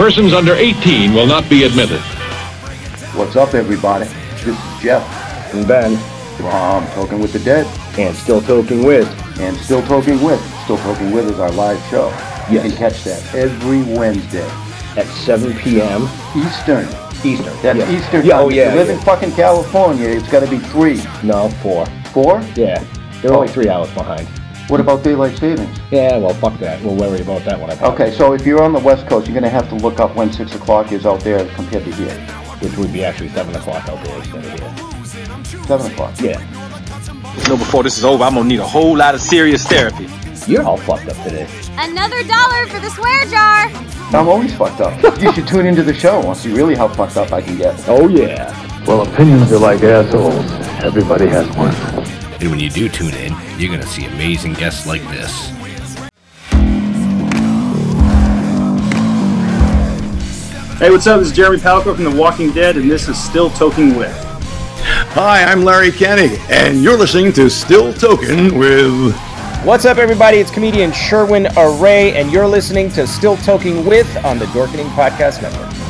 Persons under 18 will not be admitted. What's up, everybody? This is Jeff And Ben, from Talking with the Dead and still talking with. and Still Talking With. Still Talking With is our live show. You Yes. can catch that every Wednesday, at 7 p.m. Eastern. Eastern. That's yeah. Eastern Yeah, oh, time. oh, If yeah. you live in fucking California, it's got to be three. No, four. Four? Yeah. They're oh. only three hours behind. What about daylight savings? Yeah, well, fuck that. We'll worry about that when I Okay, so if you're on the West Coast, you're going to have to look up when 6 o'clock is out there compared to here. Which would be actually 7 o'clock out there instead of here. 7 o'clock. Yeah. You know, before this is over, I'm gonna need a whole lot of serious therapy. You're all fucked up today. Another dollar for the swear jar. I'm always fucked up. you should tune into the show and see really how fucked up I can get. Oh, yeah. Well, opinions are like assholes. Everybody has one. And when you do tune in, you're going to see amazing guests like this. Hey, what's up? This is Jeremy Palko from The Walking Dead, and this is Still Toking With. Hi, I'm Larry Kenney, and you're listening to Still Token with. What's up, everybody? It's comedian Sherwin Array, and you're listening to Still Toking With on the Dorkening Podcast Network.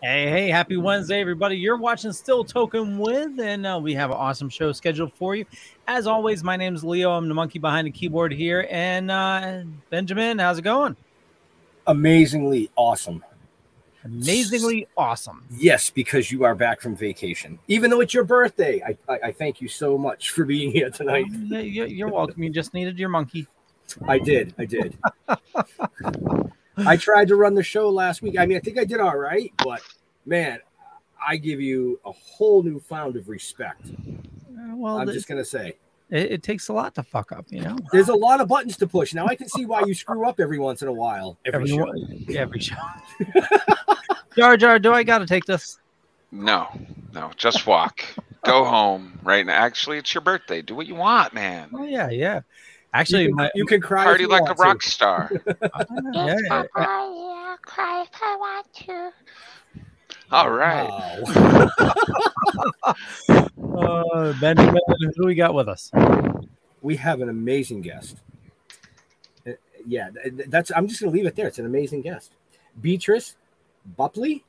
Hey, hey, happy Wednesday, everybody. You're watching Still Token With, and uh, we have an awesome show scheduled for you. As always, my name is Leo. I'm the monkey behind the keyboard here. And uh, Benjamin, how's it going? amazingly awesome. Amazingly awesome. Yes, because you are back from vacation, even though it's your birthday. I, I, I thank you so much for being here tonight. You're welcome. You just needed your monkey. I did, I did. I tried to run the show last week. I mean, I think I did all right, but man, I give you a whole new found of respect. Uh, Well, I'm th- just gonna say, it, it takes a lot to fuck up, you know? there's a lot of buttons to push. Now I can see why you screw up every once in a while. Every show. Everyone- yeah, every show. Jar Jar, do I got to take this? No, no, just walk. Go home right now. Actually, it's your birthday. Do what you want, man. Oh, yeah, yeah. Actually, you, can, my, you can cry. if Party you like a want to. rock star. yeah, yeah, yeah. cry if I want to. All right. Wow. Uh, Benjamin, who do we got with us? we have an amazing guest. Uh, yeah, th- th- that's. I'm just gonna leave it there. It's an amazing guest, Beatrice Boepple.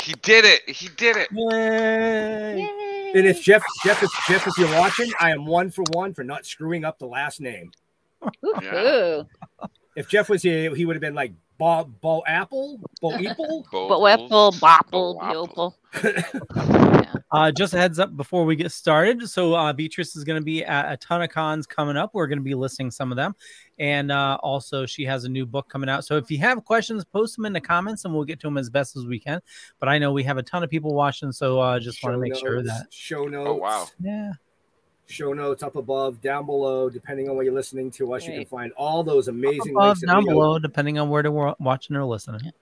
He did it. He did it. Yay! And if Jeff, Jeff, if Jeff, if you're watching, I am one for one for not screwing up the last name. Yeah. If Jeff was here, he would have been like Bo, Bo Apple, Bo Apple. Bo- Whipple, bopple, Bo- bopple. Uh, just a heads up before we get started. So uh, Beatrice is going to be at a ton of cons coming up. We're going to be listing some of them, and uh, also she has a new book coming out. So if you have questions, post them in the comments, and we'll get to them as best as we can. But I know we have a ton of people watching, so uh, just want to Show make sure that show notes. Oh wow. yeah. Show notes up above, down below, depending on where you're listening to us. You can find all those amazing Above, links. down below, depending on where they're watching or listening.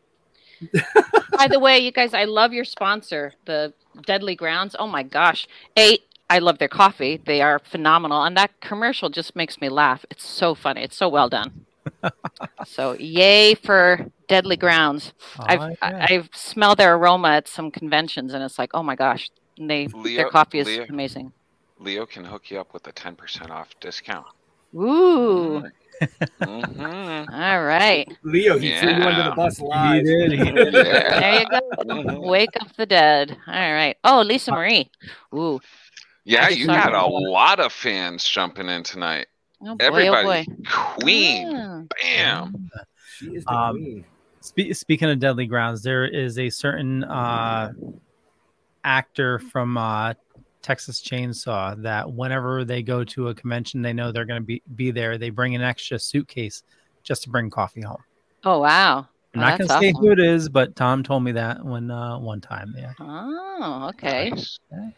By the way, you guys, I love your sponsor, the Deadly Grounds. Oh my gosh. A, I love their coffee. They are phenomenal. And that commercial just makes me laugh. It's so funny. It's so well done. so yay for Deadly Grounds. I've Oh, I yeah. I've smelled their aroma at some conventions and it's like, oh my gosh. And they Leo- their coffee is Leo- amazing. Leo can hook you up with a 10% off discount. Ooh. Mm-hmm. Mhm. All right. Leo, he threw you under the bus live. did, he did. Yeah. There you go. Wake up the dead. All right. Oh, Lisa Marie. Ooh. Yeah, you saw got a lot of fans jumping in tonight. Oh boy, Everybody. oh boy. Queen. Yeah. Bam. She is the Um, queen. Spe- speaking of Deadly Grounds, there is a certain uh, actor from uh, Texas Chainsaw that whenever they go to a convention, they know they're going to be be there. They bring an extra suitcase just to bring coffee home. Oh wow. I'm not going to say awesome. who it is, but Tom told me that one uh, one time. Yeah. Oh, okay.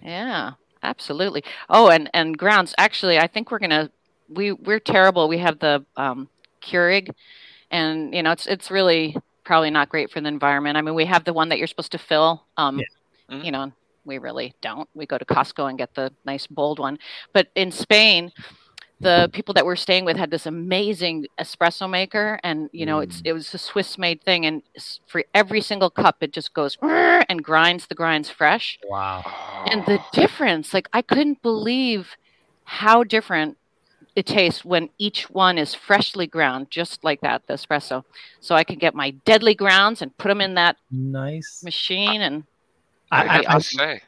Yeah, absolutely. Oh, and and grounds. Actually, I think we're gonna we we're terrible. We have the um, Keurig, and you know it's it's really probably not great for the environment. I mean, we have the one that you're supposed to fill. Um, You know, we really don't. We go to Costco and get the nice bold one. But in Spain, the people that we're staying with had this amazing espresso maker and you know it's mm. it was a swiss made thing and for every single cup it just goes and grinds the grinds fresh. Wow. And the difference like i couldn't believe how different it tastes when each one is freshly ground just like that the espresso. So i can get my deadly grounds and put them in that nice. machine and I, it'd be say,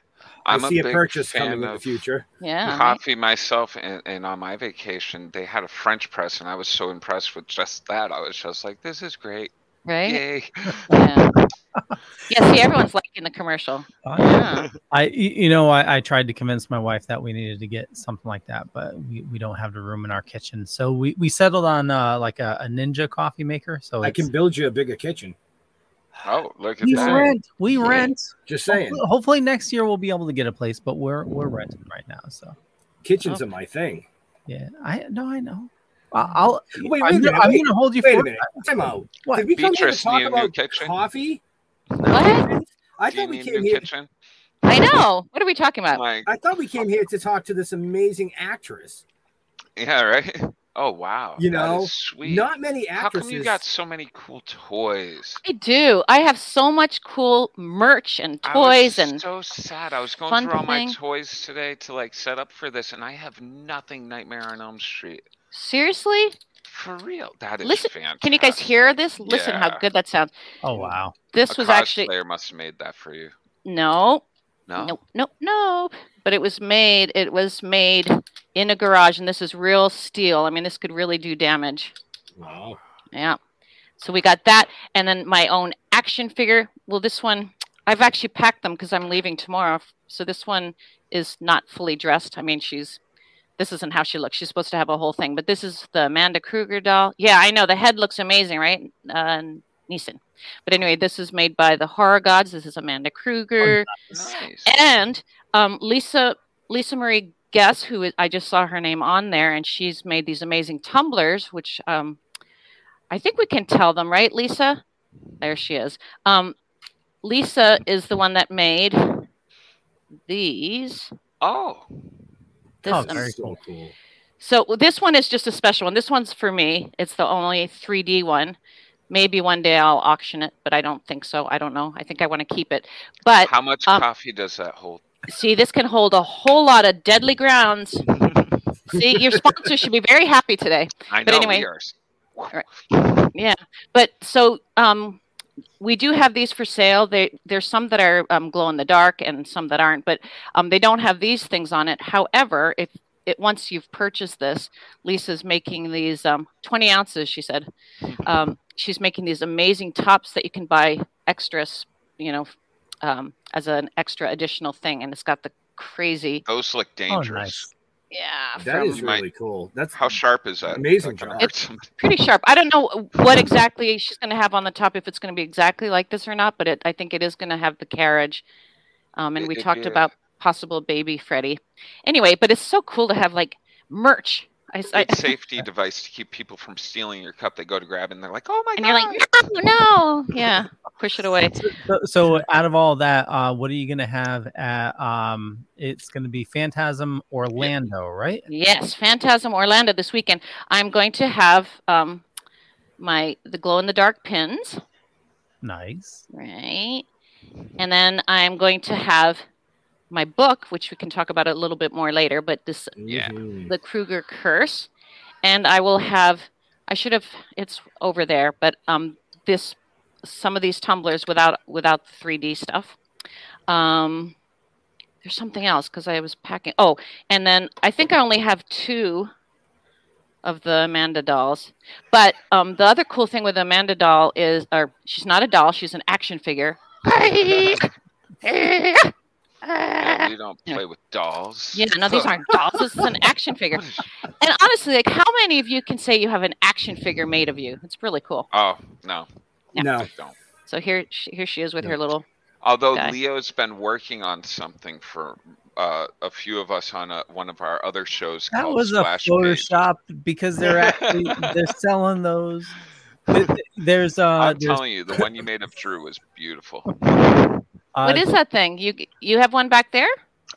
I I'm see a big purchase fan coming in the future. Yeah, right. coffee myself, and, and on my vacation they had a French press, and I was so impressed with just that. I was just like, "This is great!" right Yay! yeah yeah see everyone's liking the commercial Oh, yeah I, y- you know, I, I tried to convince my wife that we needed to get something like that, but we, we don't have the room in our kitchen. So we, we settled on uh, like a, a Ninja coffee maker. So I can build you a bigger kitchen. Oh, look at we that! rent. We rent. Just saying. Hopefully, hopefully next year we'll be able to get a place, but we're we're renting right now. So Kitchens oh. are my thing. yeah, I no, I know. I- I'll. Wait, wait I'm, gonna, minute, I'm wait. gonna hold you Wait for a minute. Time out. What? Did we come here to Beatrice, talk need a new about kitchen? coffee? what I Do you thought we need came new here. kitchen? i know what are we talking about Like, I thought we came here to talk to this amazing actress. yeah, right. Oh wow, You know, is sweet. not many actresses. How come you got so many cool toys? I do. I have so much cool merch and I toys was and so sad. I was going through all my toys today to like set up for this, and I have nothing Nightmare on Elm Street. seriously, For real, that is listen. fantastic. Can you guys hear this? Listen how good that sounds. Oh wow. This A was actually cosplayer must have made that for you. no, No, no, no, no. But it was made. It was made in a garage, and this is real steel. I mean, this could really do damage. Wow. Yeah. So we got that, and then my own action figure. Well, this one I've actually packed them because I'm leaving tomorrow. So this one is not fully dressed. I mean, she's this isn't how she looks. She's supposed to have a whole thing, but this is the Amanda Krueger doll. Yeah, I know the head looks amazing, right? Uh, Neeson. But anyway, this is made by the Horror Gods. This is Amanda Krueger nice. and um, Lisa Lisa Marie Guess, who is, I just saw her name on there, and she's made these amazing tumblers, which um, I think we can tell them, right, Lisa? There she is. Um, Lisa is the one that made these. Oh, This, Oh, very So cool. so this one is just a special one. This one's for me. It's the only 3D one. Maybe one day I'll auction it, but I don't think so. I don't know. I think I want to keep it. But how much um, coffee does that hold? See, this can hold a whole lot of deadly grounds. See, your sponsor should be very happy today. I but know anyway, we are. yeah. But so um, we do have these for sale. They, there's some that are um, glow in the dark and some that aren't, but um, they don't have these things on it. However, if it once you've purchased this, Lisa's making these um, 20 ounces. She said um, she's making these amazing tops that you can buy extras. You know, um, as an extra additional thing, and it's got the crazy. Those look dangerous. nice. Yeah, that is from- is really cool. That's How sharp is that? Amazing That job. It's pretty sharp. I don't know what exactly she's going to have on the top, if it's going to be exactly like this or not, but it, I think it is going to have the carriage. Um, and we Yeah, talked yeah. about possible baby Freddy. Anyway, but it's so cool to have like merch. I, s- I- Good safety device to keep people from stealing your cup. They go to grab it and they're like, "Oh my and god!" you're like, no, no, yeah, push it away. So, so out of all that, uh, what are you gonna have at? Um, it's gonna be Phantasm Orlando, right? Yes, Phantasm Orlando this weekend. I'm going to have um, my the glow in the dark pins. Nice. right? And then I'm going to have my book, which we can talk about a little bit more later, but this Yeah. Mhm. the Krueger Curse, and I will have. I should have. It's over there, but um, this some of these tumblers without without the 3D stuff. Um, there's something else because I was packing. Oh, and then I think I only have two of the Amanda dolls. But um, the other cool thing with Amanda doll is, or she's not a doll; she's an action figure. Yeah, we don't play with dolls. Yeah, no, these aren't dolls. This is an action figure. And honestly, like, how many of you can say you have an action figure made of you? It's really cool. Oh no. No. I don't. So here, here she is with her little. Although guy. Leo's been working on something for uh, a few of us on a, one of our other shows That called was a Splash Page. Photoshop because they're actually they're selling those. Th- th- There's uh, I'm there's, telling you, the one you made of Drew was beautiful. Uh, what is that thing? You you have one back there?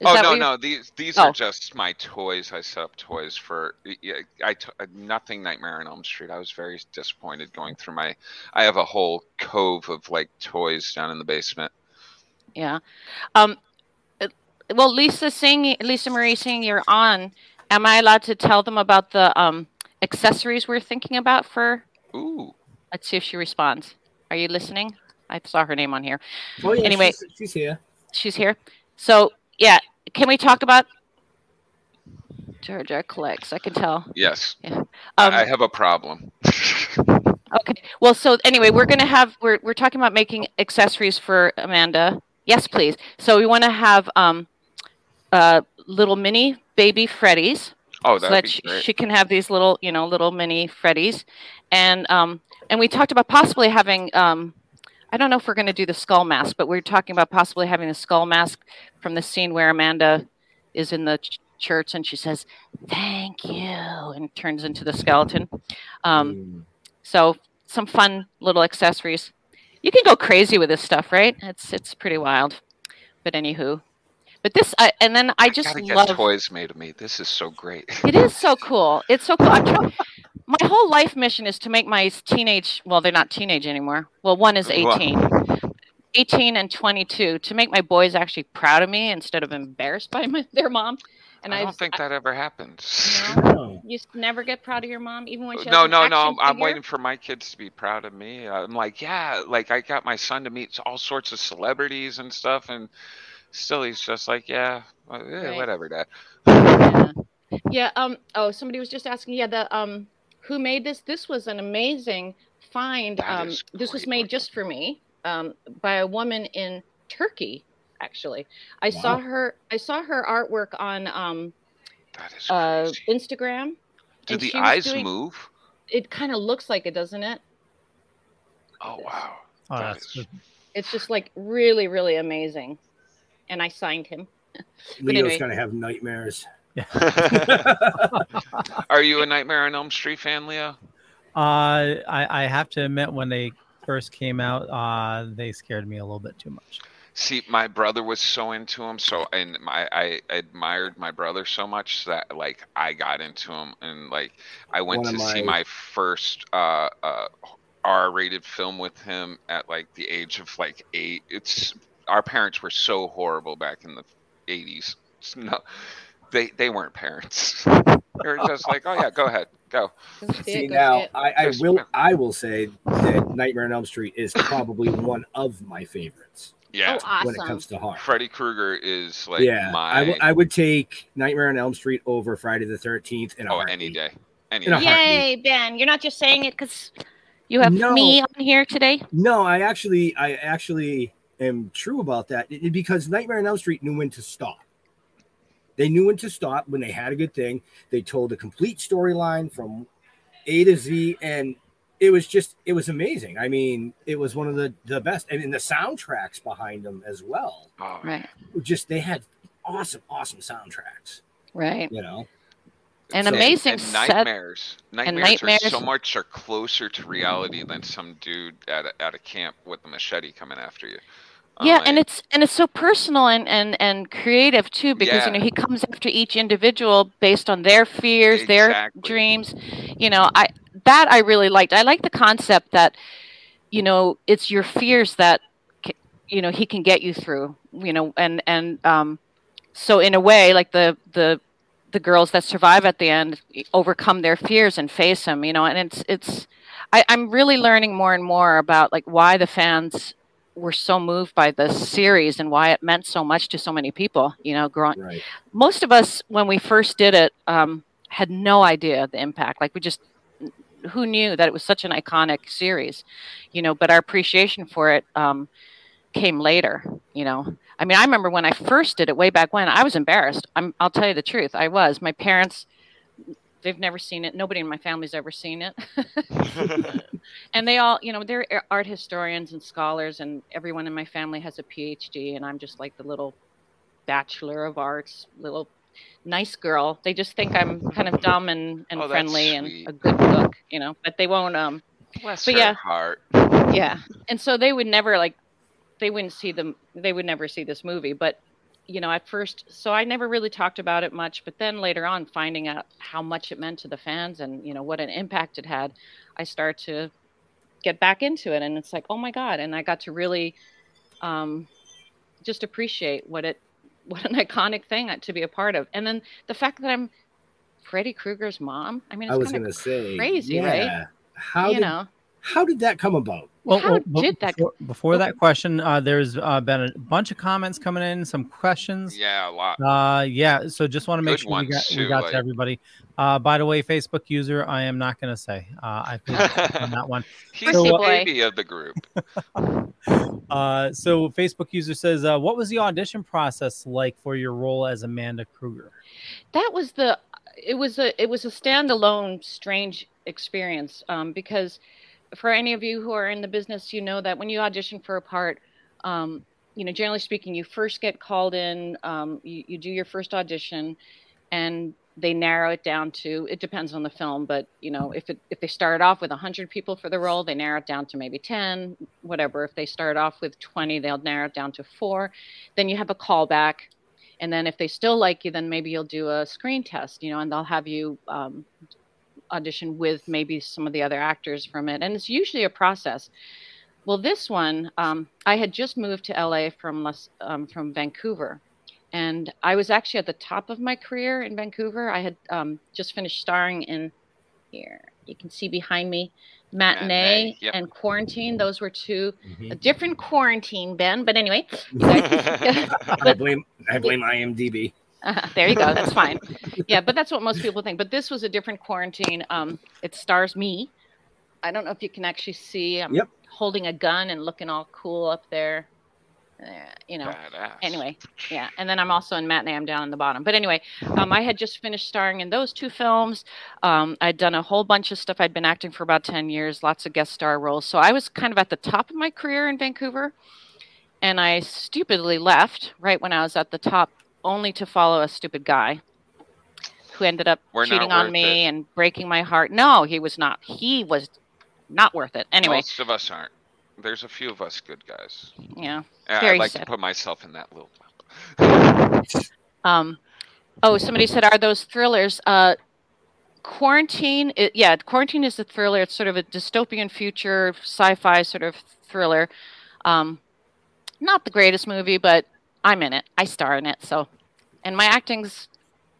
Is oh no, no, these these Oh. are just my toys. I set up toys for yeah, I t- nothing Nightmare on Elm Street. I was very disappointed going through my. I have a whole cove of like toys down in the basement. Yeah. Um. uh, Well, Lisa, seeing Lisa Marie, seeing you're on, am I allowed to tell them about the um accessories we're thinking about for? Ooh. Let's see if she responds. Are you listening? I saw her name on here. Oh, yeah, anyway, she's, she's here. she's here. So yeah, can we talk about Jar Jar collects? I can tell. Yes. Yeah. Um, I have a problem. Okay. Well, so anyway, we're gonna have we're we're talking about making accessories for Amanda. Yes, please. So we want to have um, uh, little mini baby Freddies. Oh, so that'd she, she can have these little, you know, little mini Freddies, and um, and we talked about possibly having um, I don't know if we're going to do the skull mask, but we're talking about possibly having the skull mask from the scene where Amanda is in the ch- church and she says, "Thank you," and turns into the skeleton. Um, so some fun little accessories. You can go crazy with this stuff, right? It's it's pretty wild. But anywho, but this I, and then I just get love toys made of me. This is so great. it is so cool. It's so cool. I'm trying, my whole life mission is to make my teenage, well, they're not teenage anymore. Well, one is Wow. 18. 18 and 22 to make my boys actually proud of me instead of embarrassed by my, their mom. And I I, don't think that ever happens. you s- never get proud of your mom, even when she has No, an no, no. action I'm, I'm waiting for my kids to be proud of me. I'm like, yeah, like I got my son to meet all sorts of celebrities and stuff, and still he's just like, yeah, uh, eh, Right. whatever, dad. Yeah. Um. Oh, somebody was just asking. Yeah. The um, who made this? This was an amazing find. Um, this was made just for me. Um, by a woman in Turkey. Actually, I saw her. I saw her artwork on um, uh, Instagram. Do the eyes doing- move? It kind of looks like it, doesn't it? Oh wow. Oh, that's is- It's just like really, really amazing. And I signed him. Leo's anyway, gonna have nightmares. Are you a Nightmare on Elm Street fan, Leo? Uh, I, I have to admit, when they first came out, uh, they scared me a little bit too much. See, my brother was so into him, so and my I admired my brother so much that like I got into him, and like I went One to of see my- my first uh, uh, R-rated film with him at like the age of like eight. It's our parents were so horrible back in the '80s. No, they they weren't parents. they were just like, oh yeah, go ahead, go. See now, I, I will I will say that Nightmare on Elm Street is probably one of my favorites. Yeah, Oh, when it comes to horror. Freddy Krueger is like my yeah, my I, w- I would take Nightmare on Elm Street over Friday the Thirteenth in a oh heartbeat. any day, any day. Yay, Ben! You're not just saying it because you have No. me on here today. No, I actually, I actually am true about that it- it- because Nightmare on Elm Street knew when to stop. They knew when to stop when they had a good thing. They told a complete storyline from A to Z, and it was just, it was amazing. I mean, it was one of the the best, and, and the soundtracks behind them as well. Oh, Right. Just they had awesome, awesome soundtracks. Right. You know, And So- amazing and set- nightmares. Nightmares, nightmares- are so much are closer to reality than some dude at a, at a camp with a machete coming after you. Yeah like, and it's and it's so personal and and and creative too because you know he comes after each individual based on their fears their dreams. You know i that i really liked. I like the concept that you know it's your fears that you know he can get you through you know and and um so in a way like the the the girls that survive at the end overcome their fears and face him you know and it's it's I, i'm really learning more and more about like why the fans were so moved by the series and why it meant so much to so many people you know growing right. most of us when we first did it um had no idea the impact. Like we just who knew that it was such an iconic series, you know. But our appreciation for it um, came later, you know. I mean, I remember when I first did it way back when. I was embarrassed. I'm, I'll tell you the truth. I was. My parents, they've never seen it. Nobody in my family's ever seen it. and they all, you know, they're art historians and scholars, and everyone in my family has a PhD, and I'm just like the little bachelor of arts, little nice girl. They just think I'm kind of dumb and, and Oh, friendly and a good cook, you know. But they won't. Um, Bless but yeah, heart. yeah. And so they would never like, they wouldn't see them. They would never see this movie. But you know, at first, so I never really talked about it much. But then later on, finding out how much it meant to the fans and you know what an impact it had, I start to get back into it, and it's like, oh my god! And I got to really um, just appreciate what it what an iconic thing to be a part of. And then the fact that I'm Freddy Krueger's mom. I mean, it's I was kinda gonna say crazy, yeah. right? How you did, know, how did that come about? Well, How well, be- did that- Before, before that question, uh, there's uh, been a bunch of comments coming in, some questions. Yeah, a lot. Uh, yeah. So just want to make Good sure we ones, got, we got like- to everybody. Uh, by the way, Facebook user, I am not going to say. Uh, I feel on that one. He's So, the uh, baby of the group. Uh, so Facebook user says, uh, "What was the audition process like for your role as Amanda Krueger?" that was the it was a it was a standalone strange experience um, because for any of you who are in the business you know that when you audition for a part um, you know generally speaking you first get called in um, you, you do your first audition and they narrow it down to it depends on the film but you know if it if they start off with 100 people for the role they narrow it down to maybe 10 whatever. If they start off with 20 they'll narrow it down to four. Then you have a callback and then if they still like you then maybe you'll do a screen test you know and they'll have you um, audition with maybe some of the other actors from it and it's usually a process. Well this one um, i had just moved to la from Les, um, from vancouver and i was actually at the top of my career in vancouver. I had um, just finished starring in here you can see behind me matinee, Matinee, yep. and quarantine. Those were 2 a different quarantine ben but anyway. Guys- I blame I blame IMDb. Uh, there you go. That's fine. Yeah, but that's what most people think. But this was a different quarantine. Um, it stars me. I don't know if you can actually see. I'm Yep. holding a gun and looking all cool up there. Uh, you know. Badass. Anyway, yeah. And then I'm also in matinee. I'm down in the bottom. But anyway, um, I had just finished starring in those two films. Um, I'd done a whole bunch of stuff. I'd been acting for about ten years, lots of guest star roles. So I was kind of at the top of my career in Vancouver and I stupidly left right when I was at the top, only to follow a stupid guy who ended up We're cheating on me it. and breaking my heart. No, he was not. He was not worth it. Anyway, Most of us aren't. There's a few of us good guys. yeah. I- Very I'd like to put myself in that little. Um, oh, somebody said, are those thrillers? Uh, quarantine, it, yeah, quarantine is a thriller. It's sort of a dystopian future sci-fi sort of thriller. Um, not the greatest movie, but I'm in it. I star in it. So, and my acting's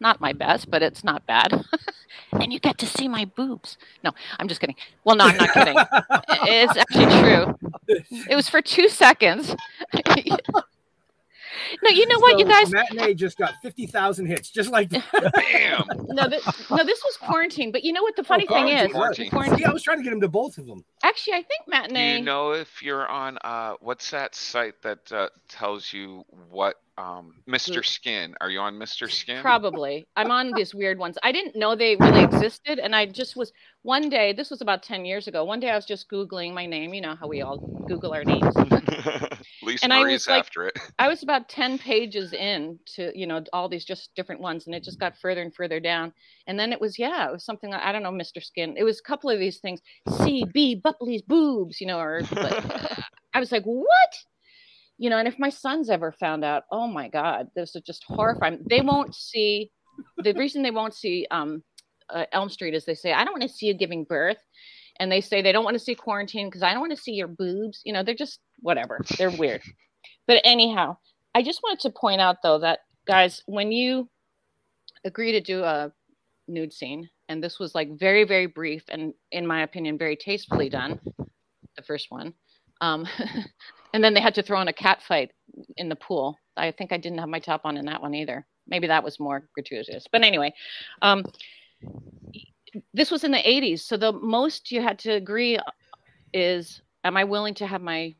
not my best, but it's not bad. and you get to see my boobs. No, I'm just kidding. Well, no, I'm not kidding. it's actually true. It was for two seconds. no, you know what, you guys? Matinee just got fifty thousand hits, just like. Bam! No, this, no, this was quarantine. But you know what the funny Oh, thing is? quarantine. Quarantine- See, I was trying to get him to both of them. Actually, I think matinee. Do matinee. you know if you're on uh what's that site that uh, tells you what um Mr. Skin? Are you on Mr. Skin? Probably. I'm on these weird ones. I didn't know they really existed. And I just was one day, this was about 10 years ago. One day I was just Googling my name. You know how we all Google our names. Least And I Marie's was like- after it. I was about 10 pages in to, you know, all these just different ones. And it just got further and further down. And then it was, yeah, it was something, like- I don't know, Mr. Skin. It was a couple of these things. C, B, Buckley's boobs, you know, or but I was like, what? You know, and if my sons ever found out, oh my God, this is just horrifying. They won't see, the reason they won't see um, uh, Elm Street is they say, I don't want to see you giving birth. And they say they don't want to see quarantine because I don't want to see your boobs. You know, they're just whatever. They're weird. But anyhow, I just wanted to point out though that guys, when you agree to do a nude scene, and this was like very, very brief and in my opinion, very tastefully done, the first one. Um, and then they had to throw in a cat fight in the pool. I think I didn't have my top on in that one either. Maybe that was more gratuitous. But anyway, um, this was in the 80s so the most you had to agree is am i willing to have my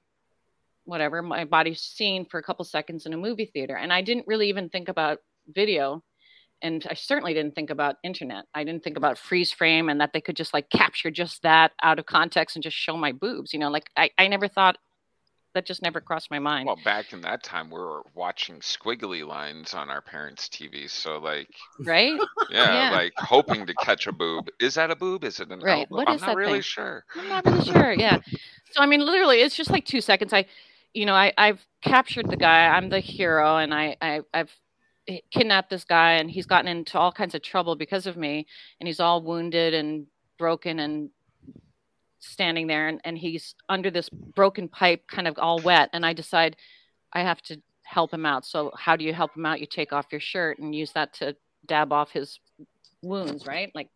whatever my body seen for a couple seconds in a movie theater and i didn't really even think about video and i certainly didn't think about internet i didn't think about freeze frame and that they could just like capture just that out of context and just show my boobs you know like i, I never thought that just never crossed my mind Well, back in that time, we were watching squiggly lines on our parents' TV. So, like, right yeah, like hoping to catch a boob. Is that a boob? Is it an Right. elbow? What I'm is not that really thing? sure. I'm not really sure. Yeah. So I mean, literally, it's just like two seconds. I, you know, I I've captured the guy. I'm the hero, and I, I I've eh, kidnapped this guy, and he's gotten into all kinds of trouble because of me, and he's all wounded and broken and standing there, and, and he's under this broken pipe, kind of all wet, and I decide I have to help him out. So how do you help him out? You take off your shirt and use that to dab off his wounds, right? Like,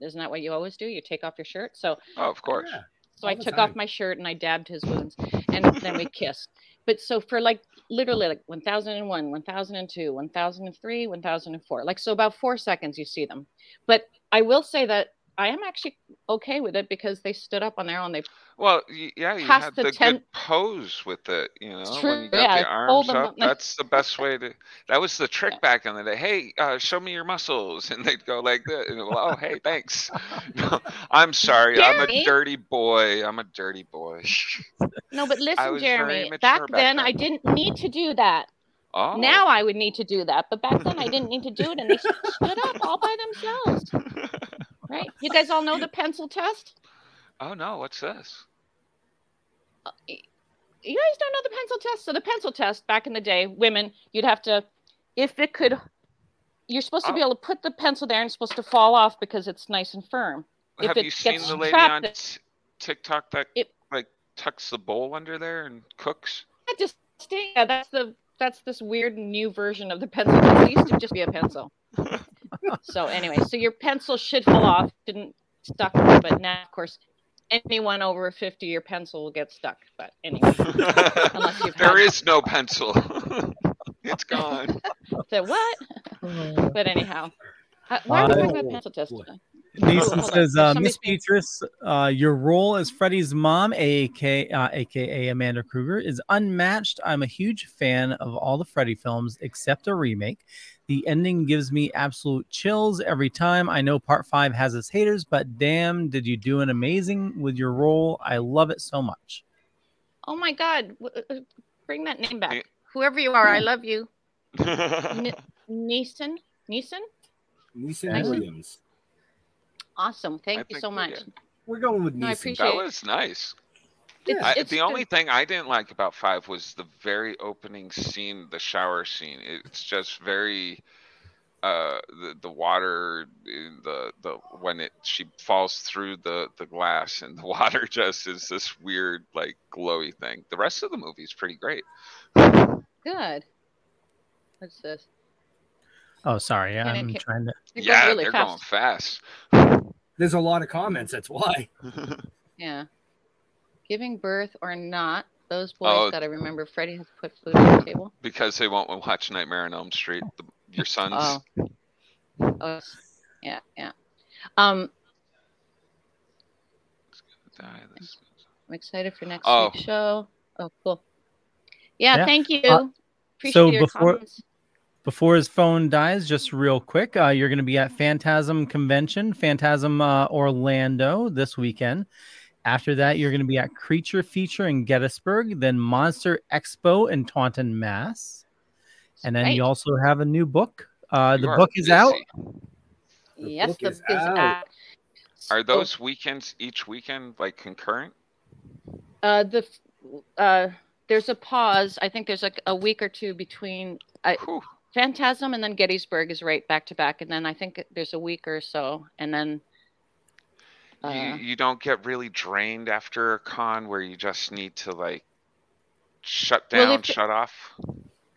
isn't that what you always do? You take off your shirt. So Oh, of course. so I all the took time. off my shirt and I dabbed his wounds, and then we kissed. But so for like literally like 1001, 1002, 1003, 1004, like so about four seconds you see them. But I will say that I am actually okay with it because they stood up on their own. They Well, yeah, you had the the, 10 good pose with it. You know, true, when you got yeah, the arms up, that's the best way to. That was the trick back in the day. Hey, uh, show me your muscles, and they'd go like that. And, well, oh, hey, thanks. No, I'm sorry, I'm a dirty boy. I'm a dirty boy. no, but listen, Jeremy, back back then I didn't need to do that. Oh, Now I would need to do that, but back then I didn't need to do it, and they stood up all by themselves. Right? You guys all know the pencil test? oh no, what's this? Uh, you guys don't know the pencil test? So the pencil test back in the day, women, you'd have to, if it could, you're supposed to be Oh. able to put the pencil there and it's supposed to fall off because it's nice and firm. If Have you seen the lady on t- TikTok that It- like tucks the bowl under there and cooks? that just. Yeah, that's the that's this weird new version of the pencil. test. It used to just be a pencil. so anyway, so your pencil should fall off. Didn't stuck, but now of course. Anyone over 50, your pencil will get stuck. But anyway, unless you've there had- no pencil. it's gone. So what? but anyhow, uh, why are we talking about Oh, pencil test? boy. Neeson Hold says, uh, Miss say- Beatrice, uh, your role as Freddy's mom, aka, uh, aka Amanda Krueger, is unmatched. I'm a huge fan of all the Freddy films except a remake. The ending gives me absolute chills every time. I know part five has its haters, but damn, did you do an amazing with your role? I love it so much. Oh my God! Uh, uh, Bring that name back. Eh. Whoever you are, I hmm. love you. N- Neeson? Neeson? Neeson Williams. Awesome. Thank I you so much. We're going with Neeson. No, I appreciate That it. was nice. It's, I, it's the good. only thing I didn't like about five was the very opening scene, the shower scene. It's just very uh the the water in the the when it she falls through the the glass and the water just is this weird like glowy thing the rest of the movie is pretty great good. What's this? Oh, sorry. Can it I'm ca- trying to. Yeah really they're fast. going fast There's a lot of comments. That's why. Yeah. Giving birth or not, those boys Oh. got to remember Freddie has put food on the table. because they won't watch nightmare on elm street the, your sons Oh. Oh, yeah, yeah. Um, I'm excited for next Oh. week's show. Oh, cool. Yeah, Yeah. thank you. Uh, Appreciate so your before- comments. Before his phone dies, just real quick, uh, you're going to be at Phantasm Convention, Phantasm uh, Orlando this weekend. After that, you're going to be at Creature Feature in Gettysburg, then Monster Expo in Taunton, Mass. And then you also have a new book. Uh, the are book is out. The yes, book the book is out. out. are So, those weekends each weekend like concurrent uh, the uh, there's a pause. I think there's like a week or two between uh, Phantasm and then Gettysburg is right back to back, and then I think there's a week or so, and then you, uh, you don't get really drained after a con where you just need to like shut Well, down, if- shut off.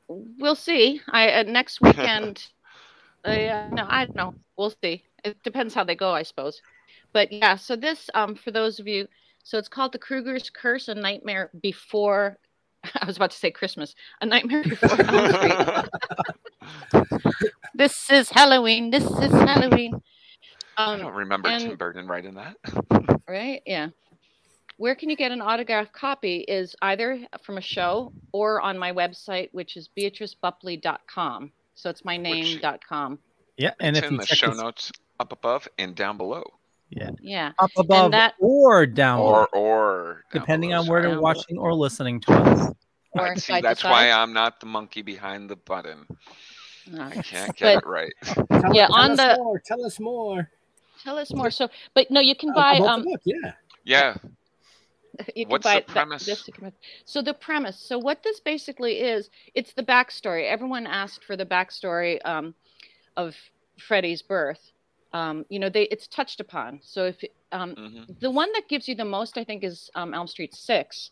we'll see. I uh, next weekend. uh, no, I don't know. We'll see. It depends how they go, I suppose. But yeah, so this um for those of you, so it's called the Krueger's Curse: A Nightmare Before. I was about to say Christmas. A Nightmare Before this is Halloween. This is Halloween. I Um, don't remember and- Tim Burton writing that. right? Yeah. Where can you get an autographed copy is either from a show or on my website, which is beatriceboepple.com. So it's my name.com. Yeah, and it's if in the show this- notes up above and down below. yeah, Yeah. up above And that or down, Or or down depending below, on where sorry. they're watching or listening to us. or See, side to that's why side. I'm not the monkey behind the button. All I can't get But- it right. Tell, Yeah, tell on us the- more. Tell us more. Tell us more. So, but no, you can buy um book, yeah. Yeah. you can What's buy the premise? this So the premise. So what this basically is, it's the backstory. Everyone asked for the backstory um, of Freddie's birth. Um, you know, they it's touched upon. So if um, Mhm. the one that gives you the most, I think, is um, Elm Street Six,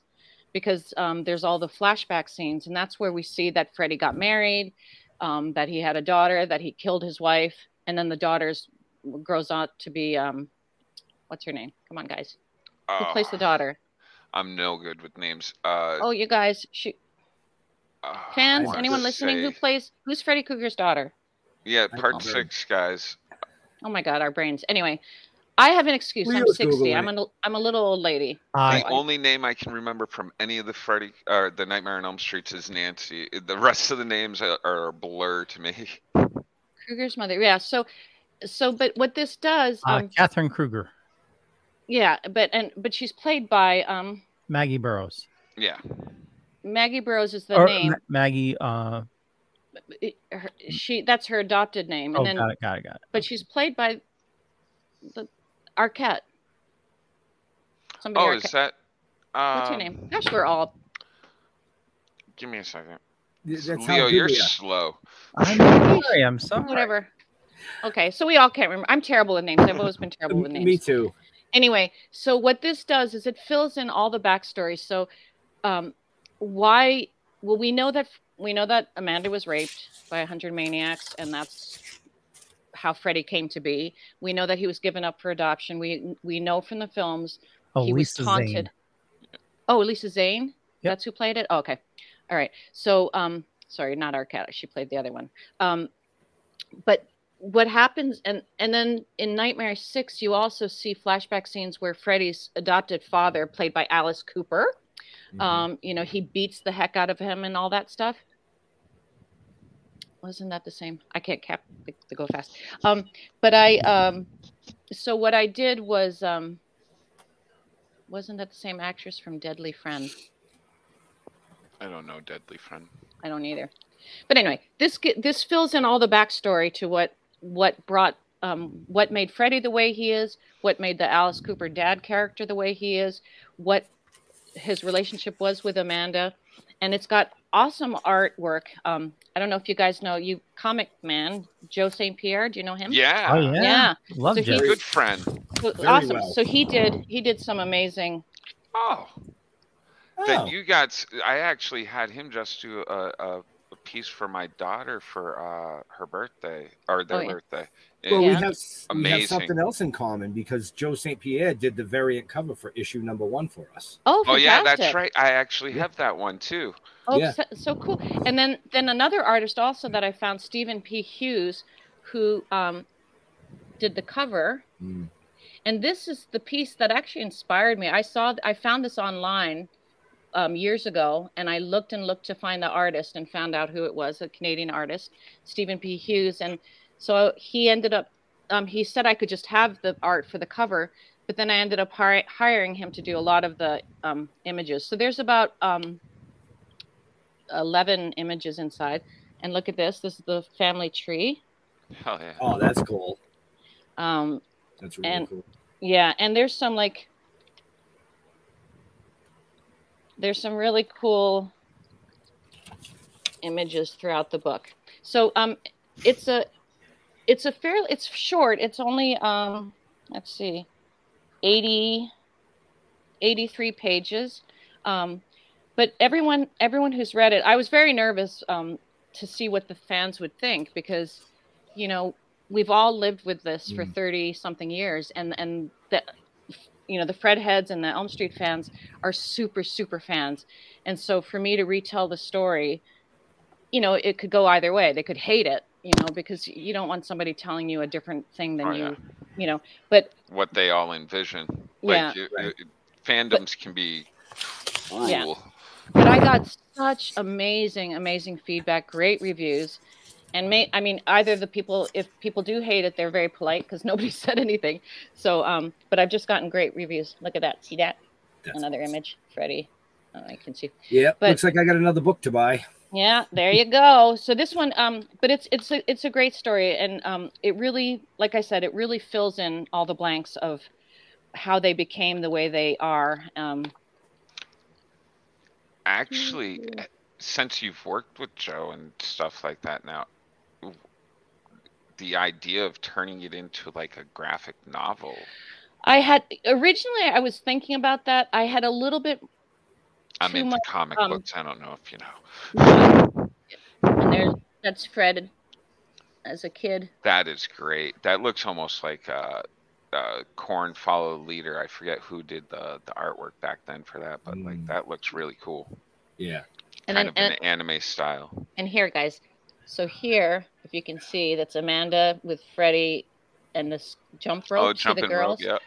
because um, there's all the flashback scenes, and that's where we see that Freddie got married, um, that he had a daughter, that he killed his wife, and then the daughter's grows out to be um, what's her name? Come on, guys. Who plays the daughter? I'm no good with names. Uh, Oh, you guys, she, uh, fans, anyone to listening who plays who's Freddy Krueger's daughter? Yeah, part six, guys. Oh my God, our brains. Anyway, I have an excuse. I'm 60. Googling I'm it. an I'm a little old lady. I The only name I can remember from any of the Freddy or the Nightmare on Elm Streets is Nancy. The rest of the names are, are a blur to me. Krueger's mother. Yeah. So, so but what this does, uh, um, Catherine Krueger, yeah, but and but she's played by um Maggie Burroughs, Yeah. Maggie Burroughs is the or name. Ma- Maggie. Uh, her, she that's her adopted name, and oh, then got it, got it, got it. but she's played by the Arquette. Somebody Oh, Arquette. is that? Um, What's her name? Gosh, we're all Give me a second. That's Leo, you're we are. slow. I'm sorry. I'm sorry. whatever. Okay, so we all can't remember. I'm terrible with names. I've always been terrible with names. Me too. Anyway, so what this does is it fills in all the backstory. So, um, why? Well, we know that we know that Amanda was raped by a hundred maniacs, and that's how Freddie came to be. We know that he was given up for adoption. We we know from the films Oh, he Lisa was taunted. Zane. Oh, Lisa Zane. Yep. That's who played it. Oh, okay, all right. So, um, sorry, not Arquette. She played the other one. Um, but what happens, and and then in Nightmare Six, you also see flashback scenes where Freddy's adopted father, played by Alice Cooper, Mm-hmm. um, you know, he beats the heck out of him and all that stuff. Wasn't that the same? I can't cap the, the go fast. Um, but I, um, so what I did was, um, wasn't that the same actress from Deadly Friend? I don't know, Deadly Friend. I don't either. But anyway, this ge- this fills in all the backstory to what what brought um, what made Freddy the way he is, what made the Alice Cooper dad character the way he is, what his relationship was with Amanda, and it's got awesome artwork. Um, I don't know if you guys know you comic man Joe St Pierre. Do you know him? Yeah. Oh yeah, Yeah. love So he- Joe. Good friend. So- awesome. well. So he did he did some amazing. Oh. Oh. That you got. I actually had him just do a, a, a piece for my daughter for uh, her birthday or their Oh, yeah. birthday. Well, we have we have something else in common because Joe St. Pierre did the variant cover for issue number one for us. Oh, Oh yeah, that's right. I actually have that one too. Oh, Yeah. so, so cool. And then then another artist also that I found, Stephen P. Hughes, who um, did the cover. Mm. And this is the piece that actually inspired me. I saw I found this online um, years ago, and I looked and looked to find the artist and found out who it was, a Canadian artist, Stephen P. Hughes. And so he ended up. Um, he said I could just have the art for the cover, but then I ended up hi- hiring him to do a lot of the um, images. So there's about um, 11 images inside. And look at this. This is the family tree. Hell yeah. Oh, that's cool. Um, That's really And- cool. yeah, and there's some like there's some really cool images throughout the book. So um it's a it's a fairly it's short. It's only um let's see 80 83 pages. Um but everyone everyone who's read it, I was very nervous um to see what the fans would think because you know, we've all lived with this for Mm. 30 something years and and the you know the fred heads and the elm street fans are super super fans and so for me to retell the story you know it could go either way they could hate it you know, because you don't want somebody telling you a different thing than Oh, you, yeah. you know. But what they all envision. Yeah. Like you- you- fandoms can be cruel. Yeah. but I got such amazing, amazing feedback, great reviews. And may, I mean, either the people, if people do hate it, they're very polite because nobody said anything. So, um, but I've just gotten great reviews. Look at that. See that? Another image, Freddie. Oh, I can see. Yeah, But- looks like I got another book to buy. Yeah, there you go. So this one, um, but it's it's a it's a great story, and um, it really, like I said, it really fills in all the blanks of how they became the way they are. Um, Actually, since you've worked with Joe and stuff like that now, w- the idea of turning it into like a graphic novel. I had originally I was thinking about that. I had a little bit, I'm into much, comic um, books. I don't know if you know. and there's that's Fred as a kid. That is great. That looks almost like uh, uh, Korn Follow the Leader. I forget who did the the artwork back then for that, but like that looks really cool. Yeah. And kind then- of an anime style. And here, guys. So here, if you can see, that's Amanda with Freddie and this jump rope oh, for the girls. rope. Yeah.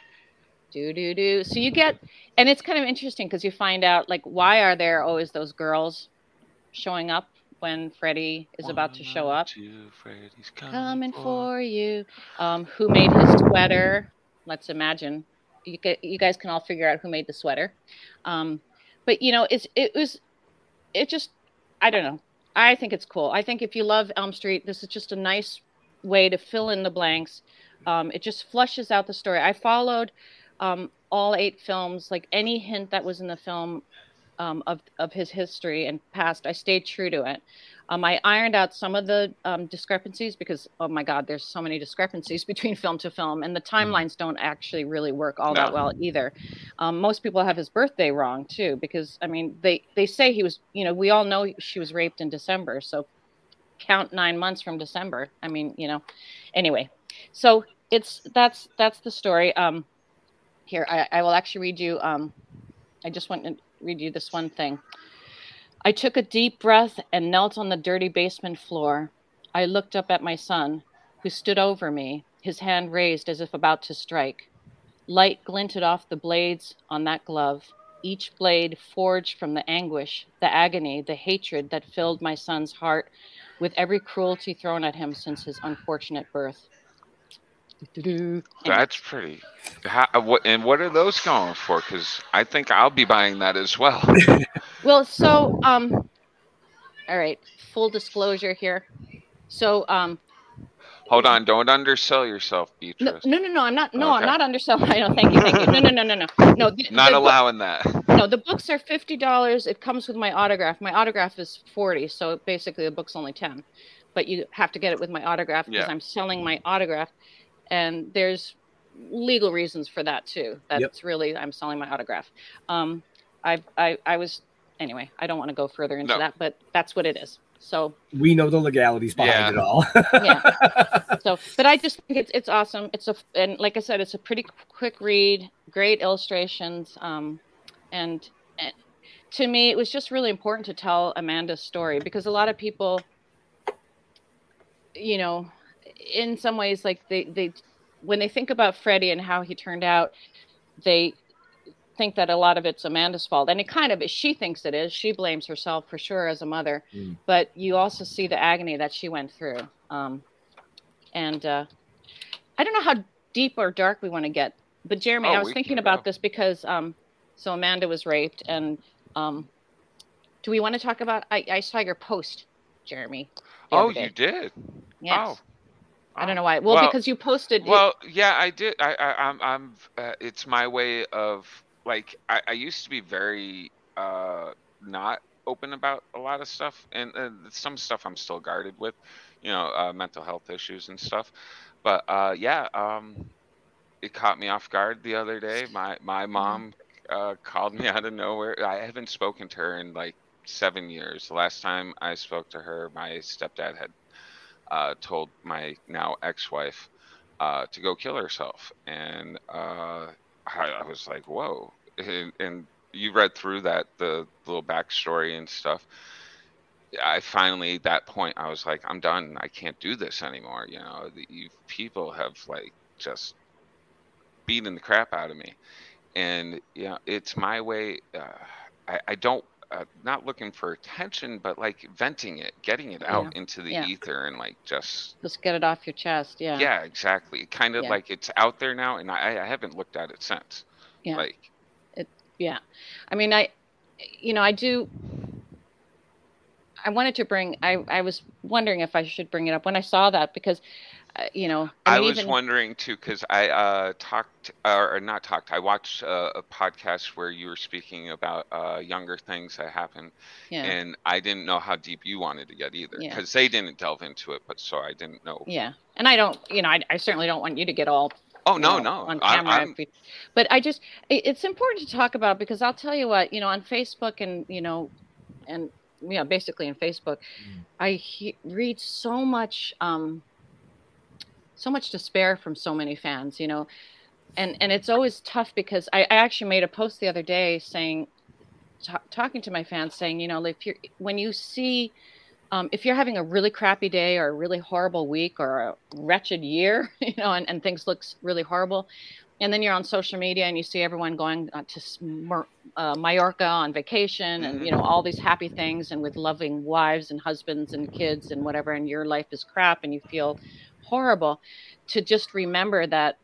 do do do so you get and it's kind of interesting because you find out like why are there always those girls showing up when Freddie is about to show up coming for you um who made his sweater let's imagine you, ca- you guys can all figure out who made the sweater um but you know it's it was it just i don't know i think it's cool. I think if you love elm street this is just a nice way to fill in the blanks. Um, it just flushes out the story. I followed um, all eight films like any hint that was in the film um, of, of his history and past i stayed true to it. Um, i ironed out some of the um, discrepancies because oh my god there's so many discrepancies between film to film and the timelines don't actually really work all that well either. Um, most people have his birthday wrong too because i mean they they say he was you know we all know she was raped in december so count nine months from december. I mean you know anyway. So it's that's that's the story. Um here I, I will actually read you um i just want to read you this one thing. I took a deep breath and knelt on the dirty basement floor. I looked up at my son who stood over me his hand raised as if about to strike. Light glinted off the blades on that glove each blade forged from the anguish the agony the hatred that filled my son's heart with every cruelty thrown at him since his unfortunate birth. That's pretty. How, uh, what, and what are those going for? Because I think I'll be buying that as well. Well, so um, all right. Full disclosure here. So um, Hold on, don't undersell yourself, Beatrice. no, no, no. I'm not. No, I'm not underselling. I know. Thank you. Thank you. No, no, no, no, no. No. The, Not the book- allowing that. no, the books are fifty dollars. It comes with my autograph. My autograph is forty, so basically the book's only ten. But you have to get it with my autograph because Yeah. I'm selling my autograph, and there's legal reasons for that too. That's really I'm selling my autograph. Um, I I I was anyway. I don't want to go further into No. that, but that's what it is. So We know the legalities behind it all. yeah. So, but I just think it's it's awesome. It's a and like I said, it's a pretty quick read, great illustrations, um, and, and to me, it was just really important to tell Amanda's story because a lot of people, you know, in some ways, like they they when they think about Freddie and how he turned out, they think that a lot of it's Amanda's fault, and it kind of is. She thinks it is. She blames herself for sure as a mother, Mm. but you also see the agony that she went through. Um, and uh, I don't know how deep or dark we want to get, but Jeremy, Oh, I was thinking about go. this because um, so Amanda was raped, and um, do we want to talk about? I, I saw your post, Jeremy. Oh, you did. Yes. Oh. I don't know why. Well, Well- because you posted. it- Well, yeah, I did. I, I I'm I'm. Uh, it's my way of like I, I used to be very uh not open about a lot of stuff, and uh, some stuff I'm still guarded with, you know, uh, mental health issues and stuff. But uh, yeah, um, it caught me off guard the other day. My my mom uh, called me out of nowhere. I haven't spoken to her in like seven years. The last time I spoke to her, my stepdad had uh, told my now ex-wife uh, to go kill herself, and uh, I, I was like, "Whoa!" And, and you read through that the little backstory and stuff. I finally at that point I was like, I'm done. I can't do this anymore. You know, the you, people have like just beating the crap out of me, and you know, it's my way. Uh, I, I don't. Uh, not looking for attention, but like venting it, getting it out Yeah. into the Yeah. ether, and like just Just get it off your chest. Yeah. yeah, exactly. Kind of Yeah. like it's out there now, and I, I haven't looked at it since. Yeah. Like it yeah i mean i you know i do i wanted to bring i i was wondering if i should bring it up when i saw that because you know I, I, was even, wondering too, because I uh, talked or, or not talked. I watched uh, a podcast where you were speaking about uh, younger things that happened, Yeah. and I didn't know how deep you wanted to get either, Yeah. because they didn't delve into it. But so I didn't know. yeah and i don't you know i, I certainly don't want you to get all Oh no, know, no, on camera I'm- but i just it- it's important to talk about because i'll tell you what you know on facebook and you know and you know basically in facebook i he- read so much um so much despair from so many fans you know? And and it's always tough because i, I actually made a post the other day saying ta talking to my fans saying you know if you're when you see um, if you're having a really crappy day or a really horrible week or a wretched year, you know, and, and things looks really horrible, and then you're on social media and you see everyone going uh, to uh, Mallorca on vacation and you know all these happy things and with loving wives and husbands and kids and whatever, and your life is crap and you feel horrible, to just remember that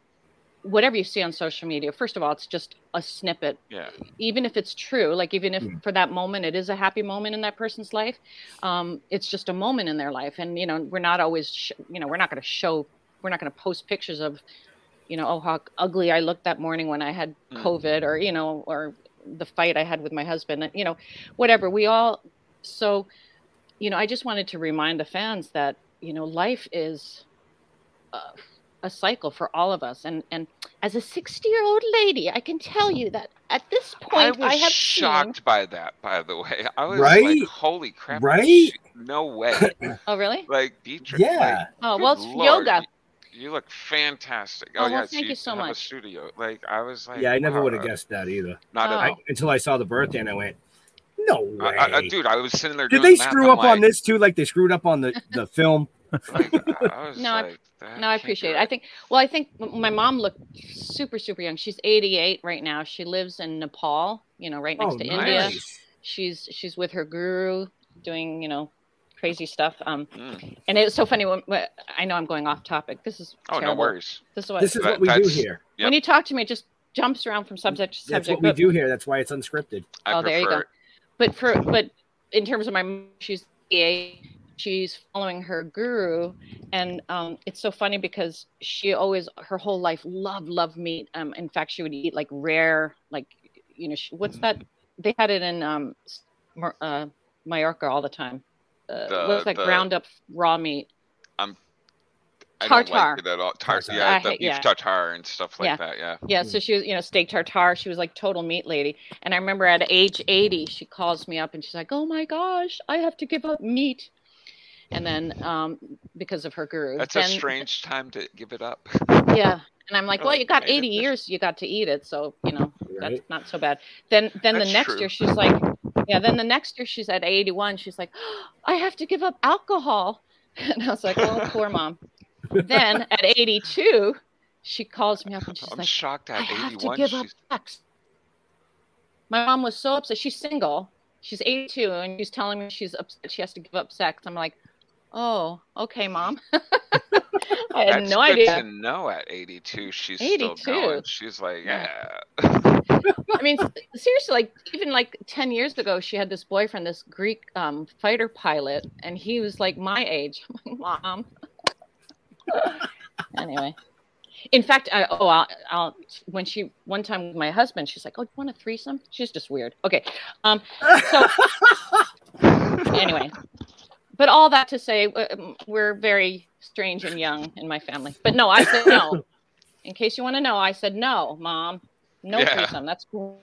whatever you see on social media, first of all, it's just a snippet Yeah. even if it's true like even if for that moment it is a happy moment in that person's life um, it's just a moment in their life and you know we're not always sh- you know we're not going to show we're not going to post pictures of you know oh how ugly i looked that morning when i had Mm. covid or you know or the fight i had with my husband you know whatever we all so you know i just wanted to remind the fans that you know life is uh, a cycle for all of us and and as a 60 year old lady i can tell you that at this I point was i, have shocked by that. By the way, I was Right? like, "Holy crap!" Right? No way. oh really like Beatrice. Yeah. Like, oh well it's Lord, yoga You, you look fantastic. Oh, Oh, well, yeah, thank you so have A much. studio. Like I was like, Yeah, I never wow, would have guessed that either. Not at Oh. I, all. until I saw the birthday and I went, no way. I, I, dude, I was sitting there. Did doing they screw I'm up on this too? Like they screwed up on the, the film? Like, I No, I- like, that no i appreciate it i think well i think my mom looked super super young she's 88 right now she lives in nepal you know right next Oh, to india nice. she's she's with her guru doing you know crazy stuff um Mm. and it was so funny when, when i know i'm going off topic this is Oh, no worries. this is what This is what we do here. Yep. when you talk to me it just jumps around from subject to subject. That's subject what we do here. That's why it's unscripted. I Oh, there you prefer go. but for but in terms of my mom, she's 88 she's following her guru and um, it's so funny because she always her whole life loved loved meat um, in fact she would eat like rare like you know she, what's that they had it in um, uh, Mallorca all the time uh, The- what's that the- ground up raw meat i'm i don't Tartar. like it at all. Tar- Tartar. yeah, I the hate- beef yeah. tartare and stuff like Yeah. that. Yeah. Yeah, so she was, you know, steak tartare. She was like total meat lady. And I remember at age 80, she calls me up and she's like, "Oh my gosh, I have to give up meat." And then um because of her guru. That's then, a strange time to give it up. Yeah. And I'm like, Oh, "Well, you got 80 years you got to eat it, so, you know, Right? that's not so bad." Then then That's the next true. year she's like, yeah, then the next year she's at 81, she's like, "I have to give up alcohol." And I was like, "Oh, poor mom." then at 82, she calls me up and she's I'm like, shocked I at have to give up sex. My mom was so upset. She's single. She's 82, and she's telling me she's upset. She has to give up sex. I'm like, oh, okay, mom. I had That's no good idea. to know at 82 she's 82. still going. She's like, Yeah. yeah. I mean, seriously, like even like 10 years ago, she had this boyfriend, this Greek um, fighter pilot, and he was like my age. I'm like, mom. anyway. In fact, I, oh, I'll, I'll, when she, one time with my husband, she's like, oh, do you want a threesome? She's just weird. Okay. Um, so anyway, but all that to say, uh, um, we're very strange and young in my family. But no, I said no. In case you want to know, I said no, mom. No Yeah. threesome. That's cool.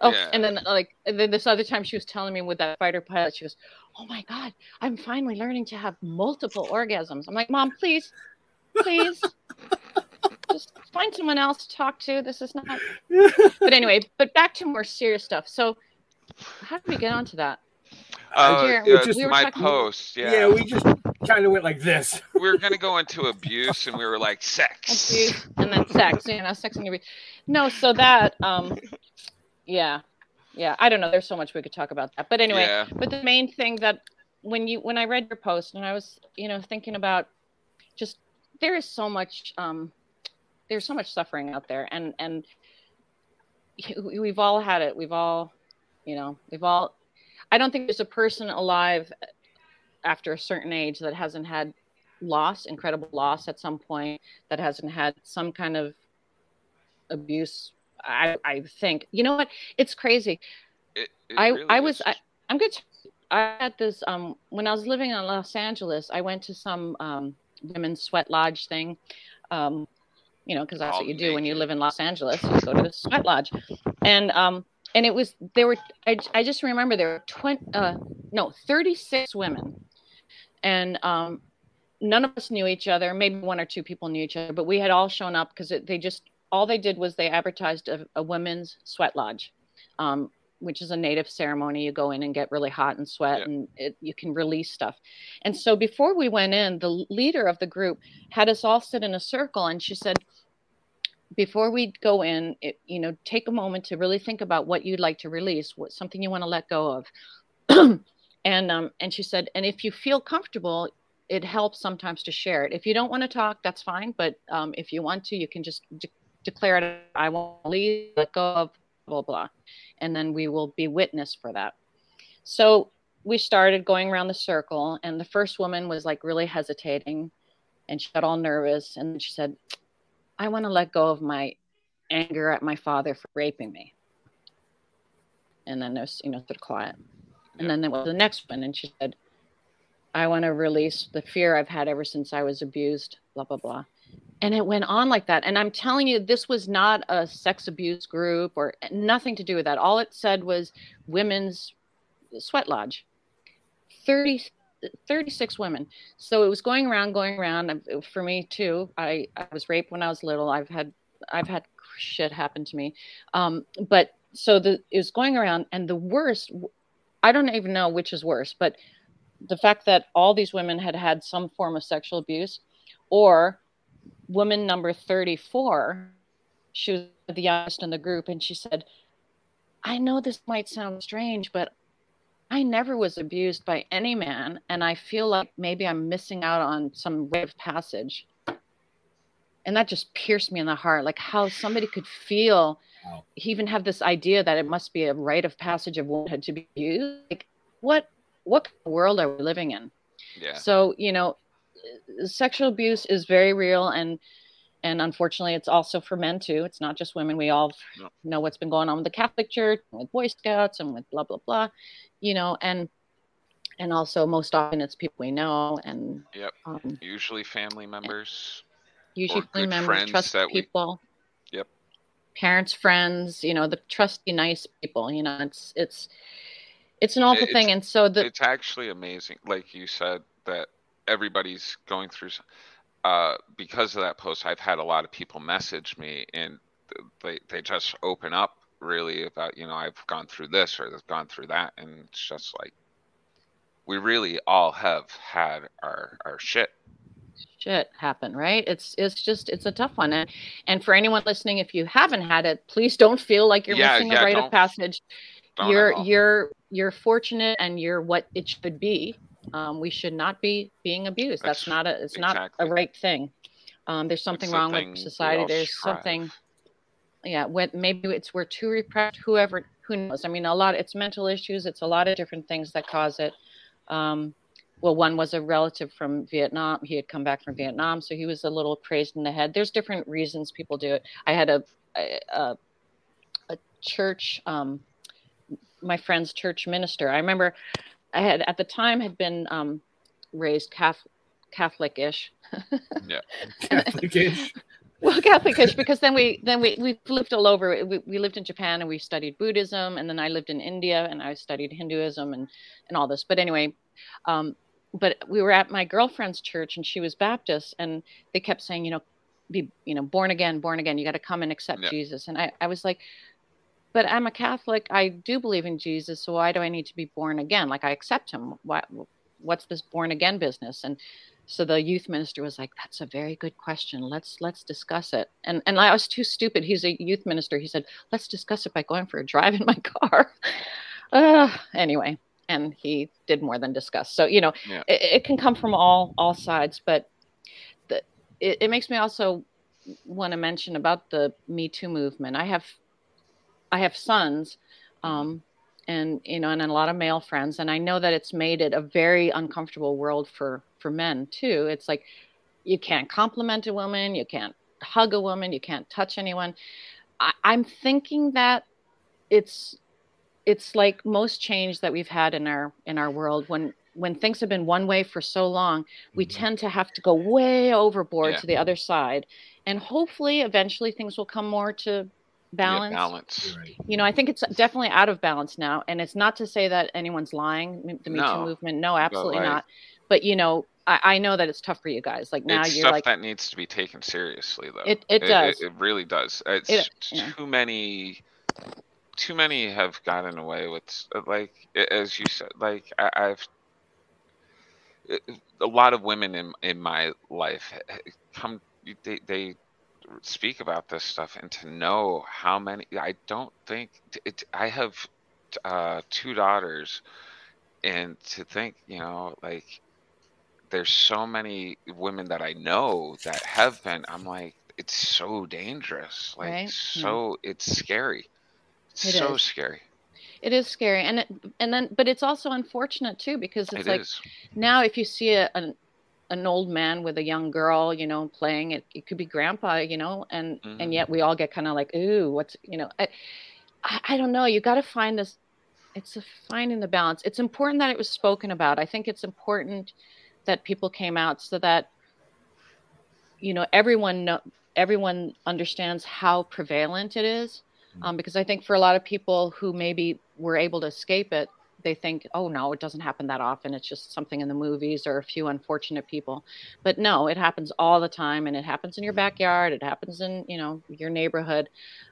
Oh, Yeah. and then like and then this other time she was telling me with that fighter pilot, she goes, "Oh my god, I'm finally learning to have multiple orgasms." I'm like, "Mom, please, please, just find someone else to talk to. This is not." But anyway, but back to more serious stuff. So, how did we get onto that? Uh, Jer- yeah, we my talking- post, yeah. Yeah, we just kind of went like this. we were gonna go into abuse, and we were like sex. abuse and then sex, you know, sex and abuse. No, so that, um, yeah, yeah. I don't know. There's so much we could talk about that, but anyway. Yeah. But the main thing that when you when I read your post and I was, you know, thinking about just there is so much, um, there's so much suffering out there, and and we've all had it. We've all, you know, we've all. I don't think there's a person alive after a certain age that hasn't had loss, incredible loss at some point, that hasn't had some kind of abuse. I, I think, you know what? It's crazy. It, it I, really I was, is. I, I'm good. I had this, um, when I was living in Los Angeles, I went to some, um, women's sweat lodge thing. Um, you know, because that's All what you do when you live in Los Angeles. You go to the sweat lodge, and um, and it was there were I, I just remember there were twenty uh no thirty six women, and um, none of us knew each other. Maybe one or two people knew each other, but we had all shown up because they just all they did was they advertised a, a women's sweat lodge, um, which is a native ceremony. You go in and get really hot and sweat, and it, you can release stuff. And so before we went in, the leader of the group had us all sit in a circle, and she said, before we go in, it, you know, take a moment to really think about what you'd like to release, what something you want to let go of. and um, and she said, and if you feel comfortable, it helps sometimes to share it. If you don't want to talk, that's fine. But um, if you want to, you can just de- declare it. I won't leave. Let go of blah blah, and then we will be witness for that. So we started going around the circle, and the first woman was like really hesitating, and she got all nervous, and she said, "I want to let go of my anger at my father for raping me." And then there's you know sort of quiet, and then there was the next one, and she said, I want to release the fear I've had ever since I was abused, blah, blah, blah. And it went on like that. And I'm telling you, this was not a sex abuse group or nothing to do with that. All it said was women's sweat lodge. 30, 36 women. So it was going around, going around. For me too, I, I was raped when I was little. I've had, I've had shit happen to me. Um, but so the, it was going around and the worst, I don't even know which is worse, but the fact that all these women had had some form of sexual abuse or woman number 34 she was the youngest in the group and she said i know this might sound strange but i never was abused by any man and i feel like maybe i'm missing out on some rite of passage. And that just pierced me in the heart like how somebody could feel even have this idea that it must be a rite of passage of womanhood to be abused. Like what what kind of world are we living in? Yeah. so you know sexual abuse is very real and and unfortunately it's also for men too it's not just women we all No. know what's been going on with the catholic church with boy scouts and with blah blah blah you know and and also most often it's people we know and Yep. um, Usually family members. usually family members friends trust that we- people Yep. parents friends you know the trusty nice people you know it's it's it's an awful It's- thing and so the it's actually amazing, like you said, that everybody's going through. Uh, because of that post, I've had a lot of people message me, and they they just open up really about you know I've gone through this or I've gone through that, and it's just like we really all have had our our shit. shit happen right? It's it's just it's a tough one. And, and for anyone listening if you haven't had it please don't feel like you're Yeah, missing yeah, a rite of passage. You're you're you're fortunate and you're what it should be um, we should not be being abused. That's, That's not a it's not a right thing. Um, there's something the wrong with society. There's strive. something yeah when maybe it's we're too repressed whoever who knows? I mean a lot it's mental issues it's a lot of different things that cause it. Um, well one was a relative from vietnam. He had come back from vietnam so he was a little crazed in the head. There's different reasons people do it. I had a a, a, a church um, my friend's church minister. I remember i had at the time had been um, raised Catholic, catholic-ish Yeah. Catholic-ish. well catholic-ish because then we then we we lived all over we, we lived in japan and we studied buddhism and then i lived in india and i studied hinduism and and all this but anyway um but we were at my girlfriend's church and she was baptist and they kept saying you know be you know born again born again you got to come and accept Yeah. jesus and i i was like but I'm a Catholic. I do believe in Jesus. So why do I need to be born again? Like I accept him. Why, what's this born again business? And so the youth minister was like, "That's a very good question. Let's let's discuss it." And and I was too stupid. He's a youth minister. He said, "Let's discuss it by going for a drive in my car." uh, anyway, and he did more than discuss. So you know, Yeah. it, it can come from all all sides, but the, it, it makes me also want to mention about the Me Too movement. I have I have sons, um, and you know, and a lot of male friends, and I know that it's made it a very uncomfortable world for for men too. It's like you can't compliment a woman, you can't hug a woman, you can't touch anyone. I, I'm thinking that it's it's like most change that we've had in our in our world when when things have been one way for so long we tend to have to go way overboard Yeah. to the other side and hopefully eventually things will come more to balance Yeah, balance. you know i think it's definitely out of balance now and it's not to say that anyone's lying the me No, too movement no absolutely like- not but you know I, I know that it's tough for you guys like now it's you're stuff like that needs to be taken seriously, though. It- it does. It, really does. It's It- yeah. too many. Too many have gotten away with uh, like as you said. Like I, I've uh, a lot of women in in my life ha- ha- come. They they speak about this stuff, and to know how many. I don't think it. I have uh, two daughters, and to think, you know, like there's so many women that I know that have been. I'm like, it's so dangerous. Like, Right? Yeah. so it's scary. It's It so is. scary. It is scary, and it, and then, but it's also unfortunate too because it's It like is. now if you see a, an an old man with a young girl, you know, playing it, it could be grandpa, you know, and Mhm. and yet we all get kind of like, ooh, what's you know, I, I, I don't know. You got to find this. It's a finding the balance. It's important that it was spoken about. I think it's important that people came out so that you know everyone know, everyone understands how prevalent it is um, because i think for a lot of people who maybe were able to escape it they think oh no it doesn't happen that often. It's just something in the movies or a few unfortunate people. But no it happens all the time and it happens in your backyard. It happens in you know your neighborhood.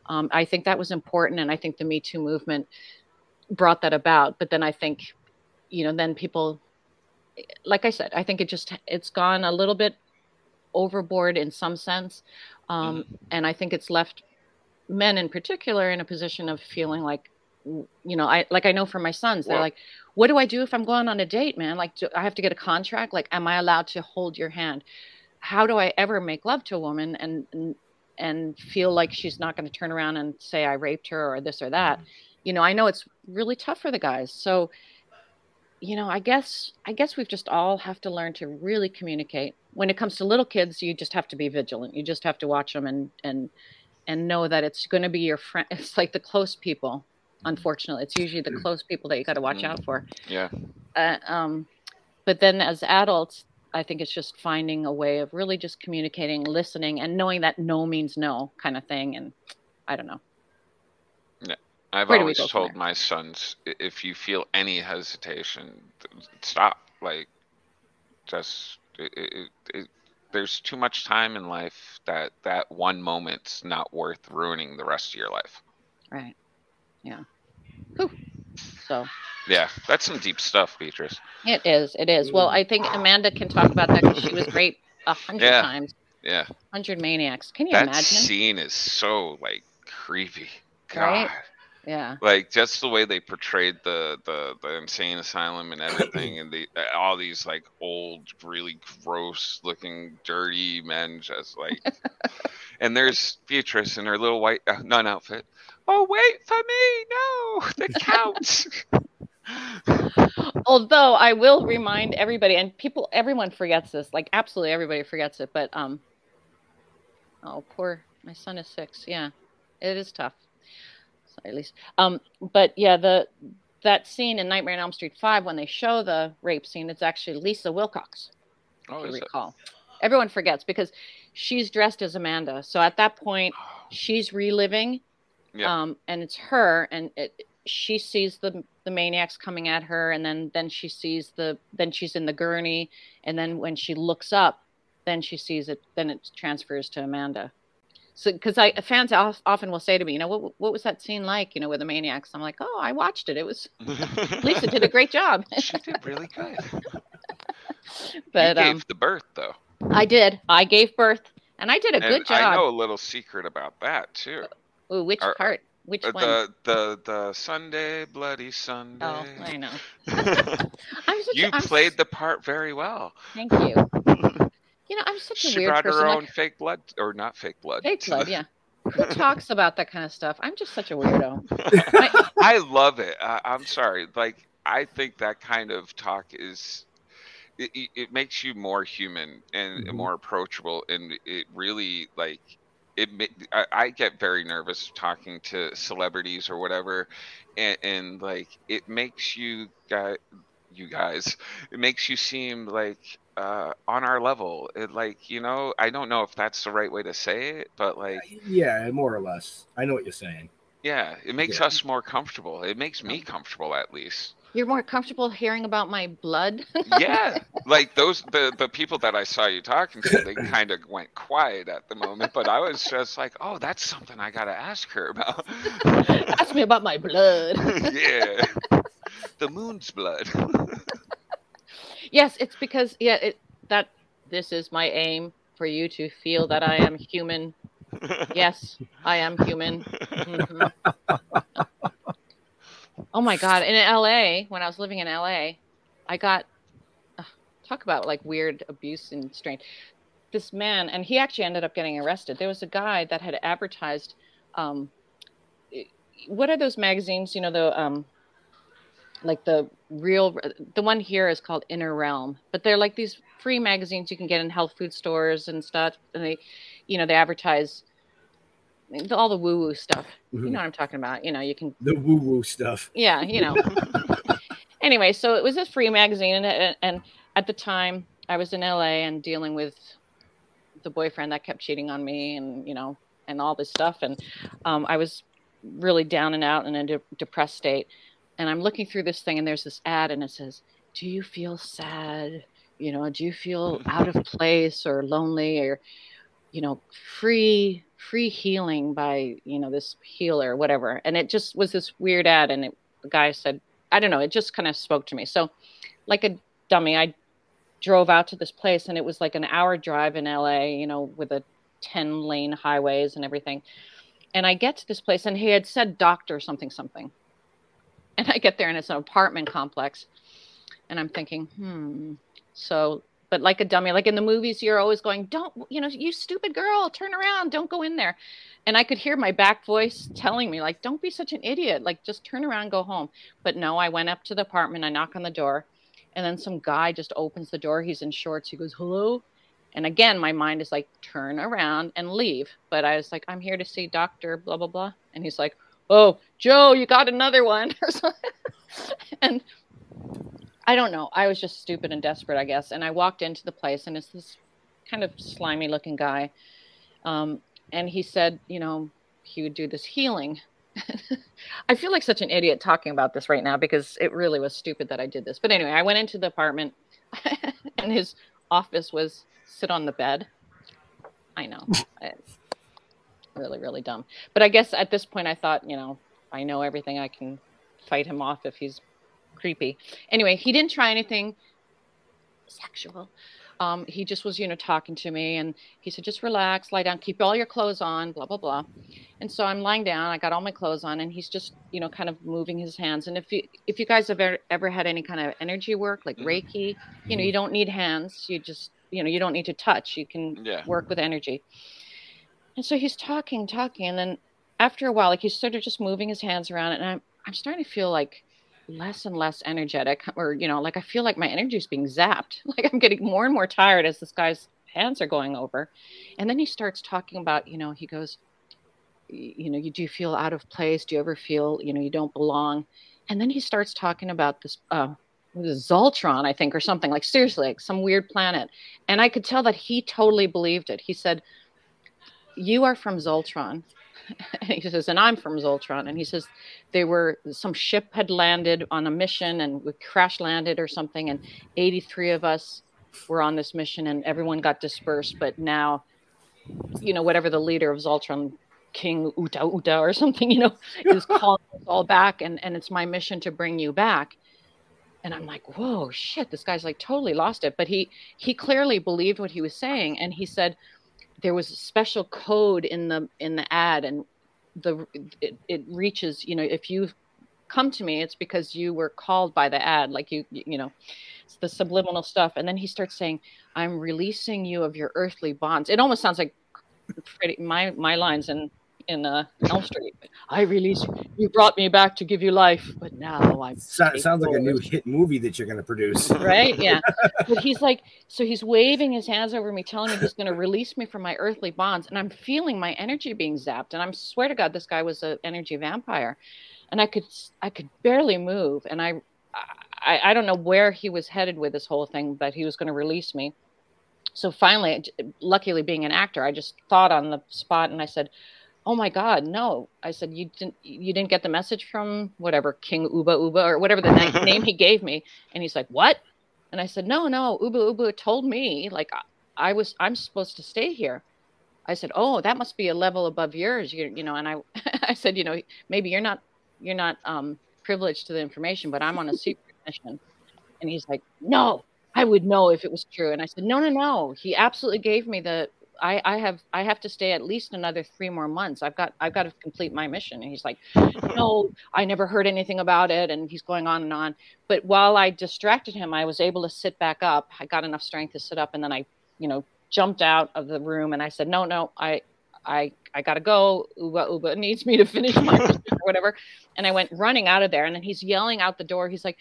Um, i think that was important and i think the me too movement brought that about. But then i think you know then people like I said, I think it just it's gone a little bit overboard in some sense, um, and I think it's left men in particular in a position of feeling like, you know, I like I know for my sons, they're Well- like, what do I do if I'm going on a date, man? Like, do I have to get a contract? Like, am I allowed to hold your hand? How do I ever make love to a woman and and, and feel like she's not going to turn around and say I raped her or this or that? Mm-hmm. You know, I know it's really tough for the guys, so you know, I guess I guess we've just all have to learn to really communicate. When it comes to little kids, you just have to be vigilant. You just have to watch them and and and know that it's going to be your friend. It's like the close people. Unfortunately, it's usually the close people that you got to watch out for. Yeah. Uh, um, but then as adults, I think it's just finding a way of really just communicating, listening, and knowing that no means no kind of thing. And I don't know. Yeah. I've Where always told my sons if you feel any hesitation, stop. Like, just it, it, it, there's too much time in life that that one moment's not worth ruining the rest of your life. Right. Yeah. Whew. So Yeah, that's some deep stuff, Beatrice. it is. It is. Well, I think Amanda can talk about that because she was great a hundred Yeah. times, Yeah, hundred maniacs. Can you that imagine? scene is so like creepy. God. Right? Yeah. like just the way they portrayed the the, the insane asylum and everything and the all these like old really gross looking dirty men just like and there's beatrice in her little white uh, nun outfit oh wait for me no the count Although I will remind everybody, and people, everyone forgets this. Like absolutely everybody forgets it. But um, oh poor my son is six. Yeah, it is tough. At least um, but yeah, the that scene in Nightmare on Elm Street Five when they show the rape scene, it's actually Lisa Wilcox. oh, you it? recall. Everyone forgets because she's dressed as Amanda. So at that point, she's reliving, Yeah. um, and it's her, and it, she sees the the maniacs coming at her, and then then she sees the then she's in the gurney, and then when she looks up, then she sees it. Then it transfers to Amanda. So, because I fans often will say to me, you know, what what was that scene like? You know, with the maniacs. I'm like, oh, I watched it. It was Lisa did a great job. she did really good. but you gave um, the birth though. I did. I gave birth, and I did a And good job. I know a little secret about that too. Ooh, which Are- part? Which Uh, one? the the the Sunday bloody Sunday. Oh, I know. You a, played the part very well. Thank you. You know, I'm such a She weird brought person. her like- own fake blood, or not fake blood. Fake blood, yeah. Who talks about that kind of stuff? I'm just such a weirdo. I love it. I, I'm sorry. Like I think that kind of talk is. It, it- it makes you more human and Mm-hmm. more approachable, and it really like it. ma- I, I get very nervous talking to celebrities or whatever, and, and like it makes you guys, you guys, it makes you seem like uh, on our level. It like you know, I don't know if that's the right way to say it, but like Yeah, more or less. I know what you're saying. yeah, it makes Yeah. us more comfortable. It makes me comfortable at least. You're more comfortable hearing about my blood? yeah like those the the people that i saw you talking to they kind of went quiet at the moment but i was just like oh that's something i gotta ask her about Ask me about my blood. yeah the moon's blood yes, it's because yeah, it that this is my aim for you to feel that I am human. Yes, I am human. Mhm. oh my god! In LA, when I was living in LA, I got uh, talk about like weird abuse and strain. This man, and he actually ended up getting arrested. There was a guy that had advertised. Um, what are those magazines? You know the um, like the real the one here is called inner realm but they're like these free magazines you can get in health food stores and stuff and they you know they advertise all the woo woo stuff you Mhm. know what i'm talking about you know you can The woo woo stuff. yeah you know anyway so it was a free magazine and, and at the time i was in la and dealing with the boyfriend that kept cheating on me and you know and all this stuff and um, i was really down and out in a de- depressed state and i'm looking through this thing and there's this ad and it says do you feel sad? You know do you feel out of place or lonely or you know free free healing by you know this healer or whatever? And it just was this weird ad and it, the guy said i don't know it just kind of spoke to me. So like a dummy i drove out to this place and it was like an hour drive in la you know with a 10 lane highways and everything. And i get to this place and he had said doctor something something and i get there and it's an apartment complex and i'm thinking hmm so but like a dummy like in the movies you're always going don't you know you stupid girl turn around don't go in there. And i could hear my back voice telling me like don't be such an idiot like just turn around go home. But no i went up to the apartment i knock on the door and then some guy just opens the door he's in shorts he goes hello? And again my mind is like turn around and leave. But i was like i'm here to see doctor blah blah blah. And he's like oh joe you got another one and I don't know. I was just stupid and desperate, I guess. And I walked into the place, and it's this kind of slimy looking guy. Um, and he said, you know, he would do this healing. I feel like such an idiot talking about this right now because it really was stupid that I did this. But anyway, I went into the apartment, and his office was sit on the bed. I know. Really, really dumb. But I guess at this point, I thought, you know, I know everything. I can fight him off if he's creepy. Anyway, he didn't try anything sexual. Um, he just was, you know, talking to me, and he said, "Just relax, lie down, keep all your clothes on, blah blah blah." And so I'm lying down. I got all my clothes on, and he's just, you know, kind of moving his hands. And if you if you guys have ever, ever had any kind of energy work like Reiki, you know, you don't need hands. You just, you know, you don't need to touch. You can Yeah. work with energy. And so he's talking, talking, and then after a while, like he's sort of just moving his hands around, and I'm I'm starting to feel like less and less energetic, or you know, like I feel like my energy is being zapped. Like I'm getting more and more tired as this guy's hands are going over, and then he starts talking about, you know, he goes, you know, you do feel out of place. Do you ever feel, you know, you don't belong? And then he starts talking about this. Uh, Zoltron, I think, or something like seriously, like some weird planet. And I could tell that he totally believed it. He said, you are from Zoltron. And he says, and I'm from Zoltron. And he says, they were, some ship had landed on a mission and we crash landed or something. And 83 of us were on this mission and everyone got dispersed. But now you know, whatever the leader of Zoltron, King Uta Uta or something, you know, is calling us all back, and and it's my mission to bring you back. And I'm like, whoa, shit, this guy's like totally lost it. But he he clearly believed what he was saying, and he said there was a special code in the in the ad, and the it, it reaches, you know, if you come to me, it's because you were called by the ad, like you you know, it's the subliminal stuff. And then he starts saying, "I'm releasing you of your earthly bonds." It almost sounds like Freddie, my my lines in in uh, Elm Street. I release you. You brought me back to give you life, but now I'm. So, sounds like a new hit movie that you're going to produce. Right? Yeah. but he's like, so he's waving his hands over me, telling me he's going to release me from my earthly bonds, and I'm feeling my energy being zapped. And I swear to God, this guy was an energy vampire, and I could I could barely move, and I. I, I don't know where he was headed with this whole thing, but he was going to release me. So finally, luckily being an actor, I just thought on the spot and I said, oh my god no. I said you didn't you didn't get the message from whatever king uba uba or whatever the name he gave me. And he's like what? And i said no no uba uba told me like i was i'm supposed to stay here. I said oh that must be a level above yours you, you know. And i i said you know maybe you're not you're not um privileged to the information but i'm on a secret mission. And he's like no i would know if it was true. And i said no no no. He absolutely gave me the I, I have I have to stay at least another three more months. I've got I've got to complete my mission. And he's like, No, I never heard anything about it. And he's going on and on. But while I distracted him, I was able to sit back up. I got enough strength to sit up and then I, you know, jumped out of the room and I said, No, no, I I I gotta go. Uba Uba needs me to finish my mission or whatever. And I went running out of there. And then he's yelling out the door. He's like,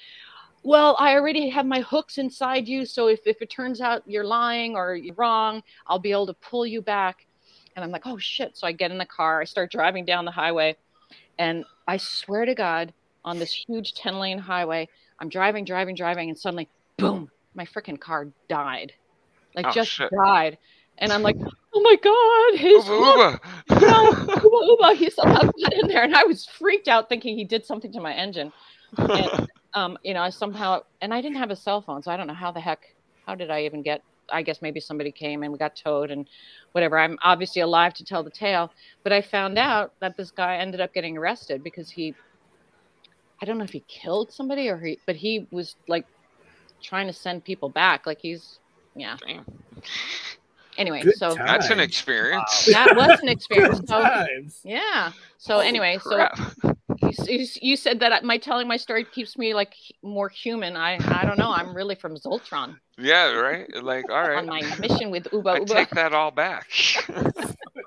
well, I already have my hooks inside you. So if, if it turns out you're lying or you're wrong, I'll be able to pull you back. And I'm like, oh shit. So I get in the car, I start driving down the highway. And I swear to God, on this huge 10 lane highway, I'm driving, driving, driving. And suddenly, boom, my freaking car died. Like Oh, just shit. died. And I'm like, oh my God, his Uba, hook- no, Uba Uba, he somehow got in there. And I was freaked out thinking he did something to my engine. And, um, you know, I somehow, and I didn't have a cell phone, so I don't know how the heck, how did I even get, I guess maybe somebody came and we got towed and whatever. I'm obviously alive to tell the tale, but I found out that this guy ended up getting arrested because he, I don't know if he killed somebody or he, but he was like trying to send people back. Like he's, yeah. Anyway, Good so That's an experience. that was an experience. Good So, times. yeah. So Holy anyway, crap. so you, you, you said that my telling my story keeps me like more human. I I don't know. I'm really from Zoltron Yeah, right. Like, all right. on my mission with Uba I Uba. take that all back.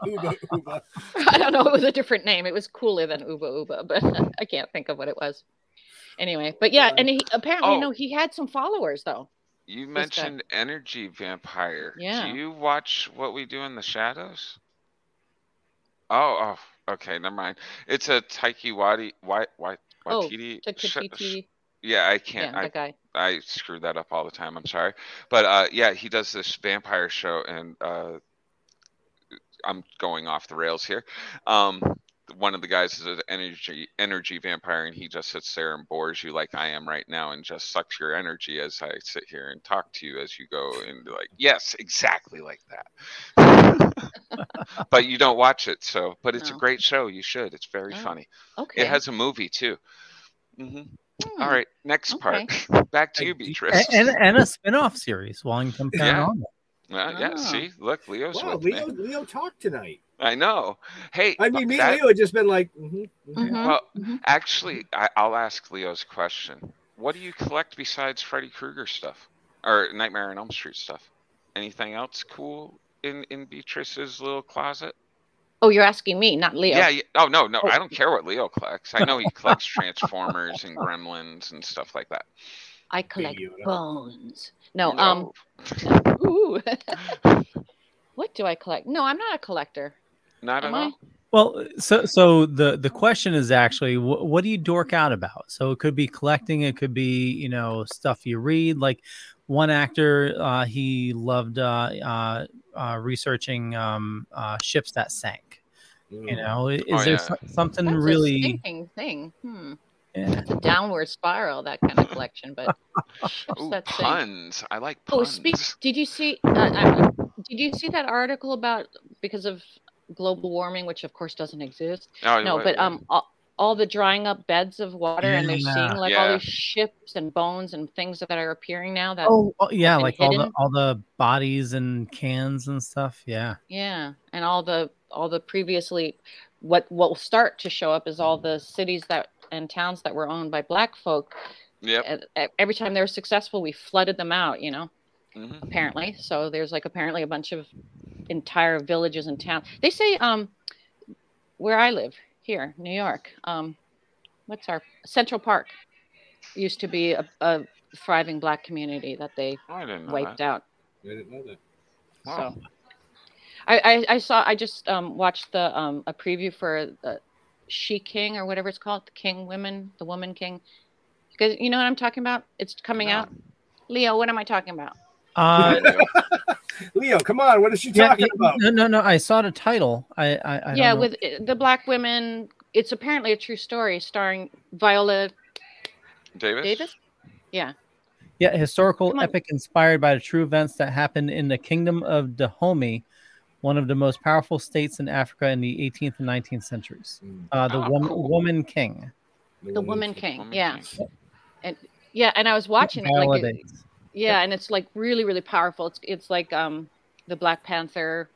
Uba Uba. I don't know. It was a different name. It was cooler than Uba Uba, but I can't think of what it was. Anyway, but yeah, and he apparently Oh. no, he had some followers though. You guy. mentioned Energy Vampire. Yeah. Do you watch What We Do in the Shadows? Oh, oh, okay, never mind. It's a Taiki Wati, Wai, Wai, Oh, Waititi. sh- yeah, I can't. Yeah, I guy. I screw that up all the time. I'm sorry, but uh, yeah, he does this vampire show, and uh, I'm going off the rails here. Um, one of the guys is an energy energy vampire, and he just sits there and bores you like I am right now, and just sucks your energy as I sit here and talk to you as you go, and be like, yes, exactly like that. but you don't watch it, so but it's No. a great show. You should. It's very Oh, funny. okay. It has a movie too. hmm Hmm, All right, next part. Back to you, Beatrice. and, and, and a spin-off series, Wellington Yeah. Paranormal. Uh, yeah, Ah. see, look, Leo's Wow, Leo, me. Leo talked tonight. I know. Hey, I mean, me that- and Leo had just been like, mhm, mhm. well, actually, I, I'll ask Leo's question. What do you collect besides Freddy Krueger stuff or Nightmare on Elm Street stuff? Anything else cool in in Beatrice's little closet? Oh, you're asking me, not Leo. Yeah, yeah. Oh no, no, I don't care what Leo collects. I know he collects Transformers and Gremlins and stuff like that. I collect Yoda. bones. No, No. um, ooh. what do I collect? No, I'm not a collector. Not Am at I? all. Well, so so the the question is actually wh- what do you dork out about? So it could be collecting, it could be you know stuff you read. Like one actor, uh, he loved uh, uh, uh, researching um, uh, ships that sank. You know, is Oh, there yeah. so- something That's a really? stinking thing. Hmm. Yeah. It's a downward spiral, that kind of collection. But ships Ooh, that sink. puns. I like Oh, puns. speak. Did you see? Uh, uh, did you see that article about because of global warming, which of course doesn't exist. Oh, no, wait, but wait. um, all, all the drying up beds of water, and they're seeing like all these ships and bones and things that are appearing now. That Oh, oh, yeah, have been like all the all the bodies and cans and stuff. Yeah. Yeah, and all the all the previously what what will start to show up is all the cities that and towns that were owned by black folk. Yeah. Every time they were successful, we flooded them out. You know, Mhm. apparently. So there's like apparently a bunch of entire villages and towns. They say um where I live here, New York. Um, what's our Central Park used to be a, a thriving black community that they Oh, I didn't know wiped that. out. I didn't know that. Wow. So I, I, I saw I just um, watched the um, a preview for the She King or whatever it's called, the King Women, the Woman King. Because you know what I'm talking about? It's coming No. out. Leo, what am I talking about? Uh, Leo, come on. What is she yeah, talking yeah, about? no, no, no. I saw the title. I, I, I don't yeah, know. with uh, the black women. It's apparently a true story starring Viola Davis? Davis. Yeah. Yeah, historical epic inspired by the true events that happened in the kingdom of Dahomey, one of the most powerful states in Africa in the 18th and 19th centuries. Uh, the Oh, woman, cool. woman king. The Woman King. Woman yeah. King. And yeah, and I was watching it like it- yeah, and it's like really really powerful. It's it's like um the Black Panther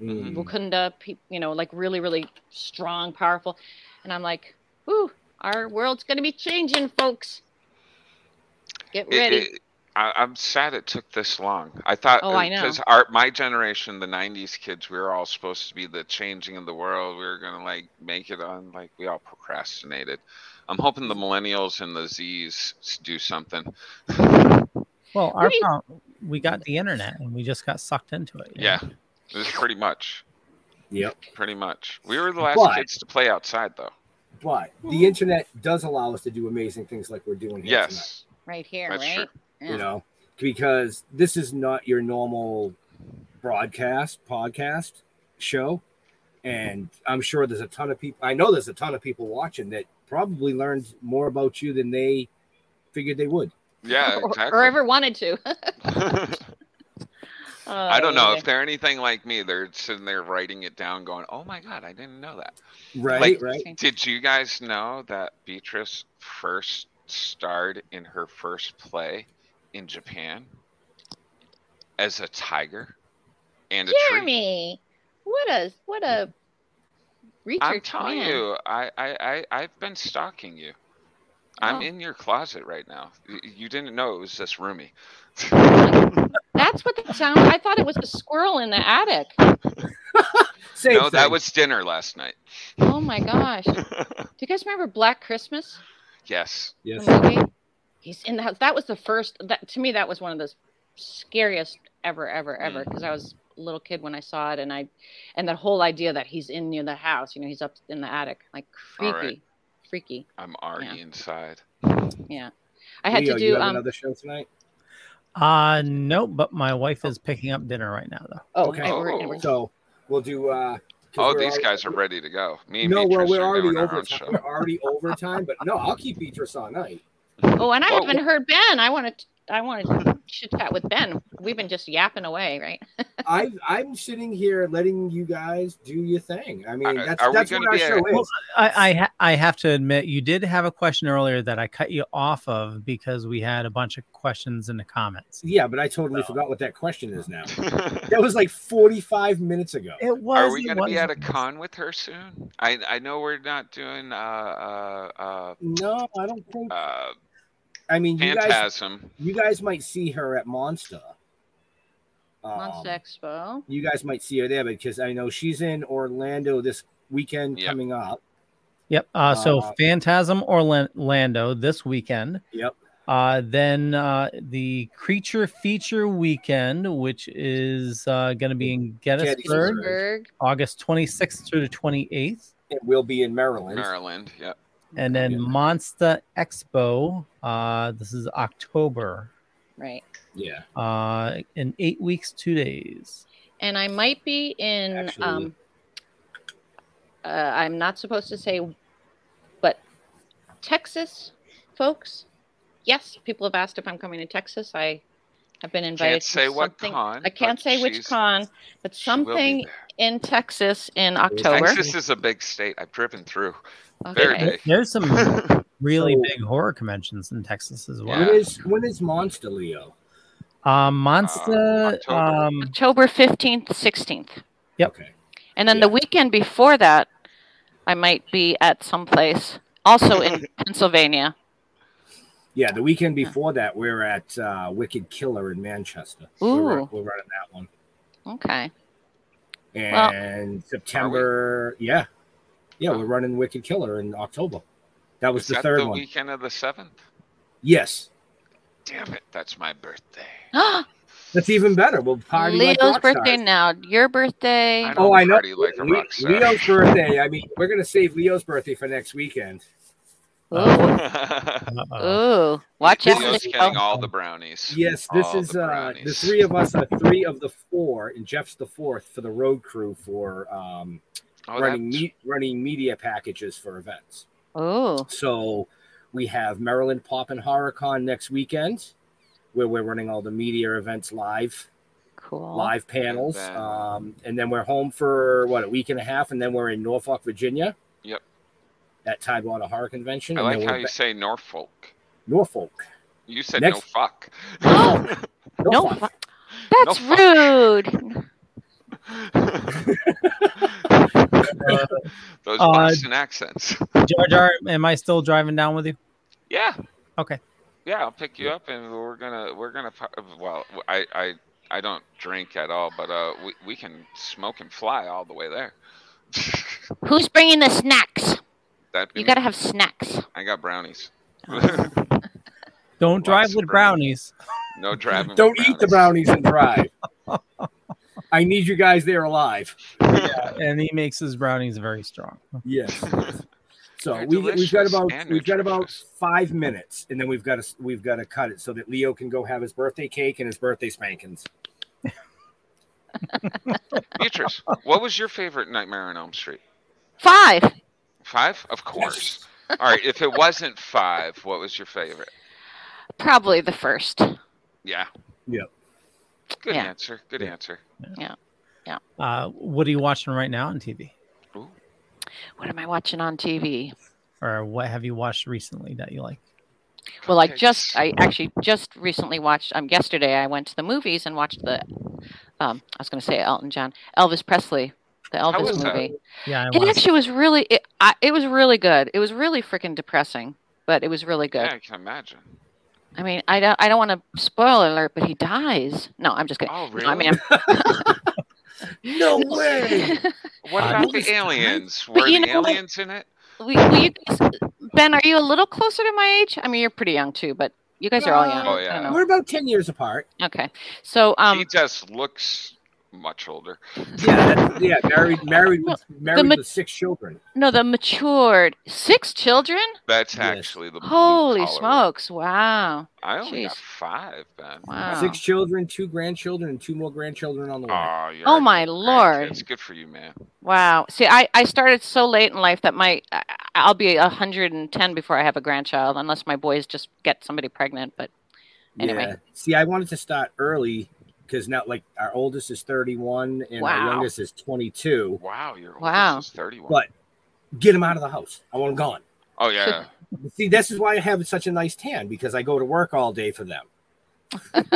Mm. Wakanda, you know, like really, really strong, powerful. And I'm like, whoo, our world's going to be changing, folks. Get It- ready. it- I, I'm sad it took this long. I thought Oh, I know. because our my generation, the '90s kids, we were all supposed to be the changing of the world. We were gonna like make it on. Like we all procrastinated. I'm hoping the millennials and the Z's do something. Well, our do you- problem, we got the internet and we just got sucked into it. you Yeah, know? this is pretty much, Yep. pretty much. We were the last But- kids to play outside, though. But the internet does allow us to do amazing things like we're doing here tonight. Yes, right here, that's right? true. Yeah. You know, because this is not your normal broadcast podcast show. And I'm sure there's a ton of people. I know there's a ton of people watching that probably learned more about you than they figured they would. Yeah, Or- exactly. Or, ever wanted to. I don't know Oh, if they're anything like me. They're sitting there writing it down, going, "Oh my god, I didn't know that." Right, Like, right. Did you guys know that Beatrice first starred in her first play in Japan as a tiger and a tree? Jeremy, what a what a research I'm telling man. you, I, I, I, I've been stalking you. I'm Oh. in your closet right now. You didn't know it was this roomy. That's what that sound. I thought it was a squirrel in the attic. Same no, that was dinner last night. Oh my gosh. Do you guys remember Black Christmas? Yes. Yes. The movie? He's in the house. That was the first. That to me, that was one of the scariest ever, ever, ever. Because I was a little kid when I saw it, and I, and that whole idea that he's in near the house. You know, he's up in the attic, like creepy, freaky, right. freaky. I'm already Yeah. inside. Yeah, I had Leo, to you do. have Um, another show tonight. Uh, no, but my wife is picking up dinner right now, though. oh, okay. and we're- we're- So we'll do. uh 'cause Oh, these already- guys are ready to go. Me and No, well, Beatrice we're are already doing our over. own show. We're already over time, but no, I'll keep Beatrice all night. Oh, and I Whoa, haven't whoa. heard Ben. I want to. I want to chit chat with Ben. We've been just yapping away, right? I I'm sitting here letting you guys do your thing. I mean, Uh, that's are we that's what our be a- Well, is. I I, I have to admit, you did have a question earlier that I cut you off of because we had a bunch of questions in the comments. Yeah, but I totally forgot what that question is now. That was like 45 minutes ago. It was. Are we going to be was, at a con with her soon? I I know we're not doing uh uh uh, No, I don't think. uh I mean, you guys, Phantasm. you guys might see her at Monster. Um, Monster Expo. You guys might see her there because I know she's in Orlando this weekend Yep. coming up. Yep. Uh, so Uh, Phantasm Orlando this weekend. Yep. Uh, then uh, the Creature Feature Weekend, which is uh, going to be in Gettysburg, Gettysburg. August 26th through the 28th. It will be in Maryland. Maryland. Yep. And then Monster Expo, uh, this is October, Right. Yeah. uh, in eight weeks, two days. and I might be in. Actually- um, uh, I'm not supposed to say, but Texas, folks. Yes, people have asked if I'm coming to Texas. I I've been invited. to say what con, I can't say which con, but something in Texas in October. Texas is a big state. I've driven through. Very Okay. There's some really So- big horror conventions in Texas as well. When is when is Monster Leo? Um, Monster. um, October 15th, 16th. Yep. Okay. And then the weekend before that, I might be at some place also in Pennsylvania. Yeah, the weekend before that, we're at uh, Wicked Killer in Manchester. We're, Ooh. we're running that one. Okay. Well- And September, yeah, yeah, we're running Wicked Killer in October. That was Is the that third the one. weekend of the seventh? Yes, Damn it, that's my birthday. that's even better. We'll party like Leo's rock birthday stars. now. Your birthday. I Oh, I know. like a Le- Leo's birthday. I mean, we're gonna save Leo's birthday for next weekend. Ooh, Ooh. watch out, Leo's Leo. getting all the brownies. Yes, this All is the uh, the three of us are three of the four, and Jeff's the fourth for the road crew for um, Oh, running me- running media packages for events. Oh, So we have Maryland Pop and HorrorCon next weekend, where we're running all the media events live, Cool. live panels, And then- um, and then we're home for what a week and a half, and then we're in Norfolk, Virginia, Yep. at Tidewater Horror Convention. I and like how you ba- say Norfolk. Norfolk. You said Next- no fuck. No, Norfolk. fu- that's rude. Those Uh, Boston accents. Jar Jar, am I still driving down with you? Yeah. Okay. Yeah, I'll pick you up, and we're gonna we're gonna. Well, I I I don't drink at all, but uh, we we can smoke and fly all the way there. Who's bringing the snacks? That You gotta have snacks. I got brownies. Don't drive with brownies. no driving. with Don't eat the brownies and drive. I need you guys there alive. Yeah. and he makes his brownies very strong. Yes. So They're we, we've got about we've got about five minutes, and then we've got to we've got to cut it so that Leo can go have his birthday cake and his birthday spankings. Beatrice, what was your favorite Nightmare on Elm Street? Five. Five, of course. All right, if it wasn't five, what was your favorite? Probably the first. Yeah. Yep. Good Yeah. answer. Good answer. Yeah. Yeah. Uh, what are you watching right now on TV? What am I watching on TV? Or what have you watched recently that you like? Well, I just, I actually just recently watched. Um, yesterday I went to the movies and watched the. Um, I was going to say Elton John, Elvis Presley, the Elvis was that? movie. Yeah, I It actually was really, it, I, it was really good. It was really freaking depressing, but it was really good. Yeah, I can imagine. I mean, I don't, I don't want to spoil alert, but he dies. No, I'm just kidding. Oh, No, I mean, No way. What about the aliens? But Were you the know what? aliens in it? we, will you guys, Ben, are you a little closer to my age? I mean, you're pretty young too, but you guys are all young. Oh, I yeah. don't know. We're about ten years apart. Okay, so um, he just looks much older. Yeah, yeah. Married, married, with, married ma- with six children. no, the matured six children. That's Yes. actually the Holy collar. smokes! Wow. I only got five, Ben. Wow. Six children, two grandchildren, and two more grandchildren on the way. Oh, Oh my lord. grandkids. Good for you, man. Wow. See, I, I started so late in life that my I- I'll be 110 before I have a grandchild, unless my boys just get somebody pregnant. But anyway, Yeah. See, I wanted to start early because now, like, our oldest is 31 and Wow. our youngest is 22. Wow, your Wow. oldest is 31. But get them out of the house. I want them gone. Oh, yeah. See, this is why I have such a nice tan because I go to work all day for them.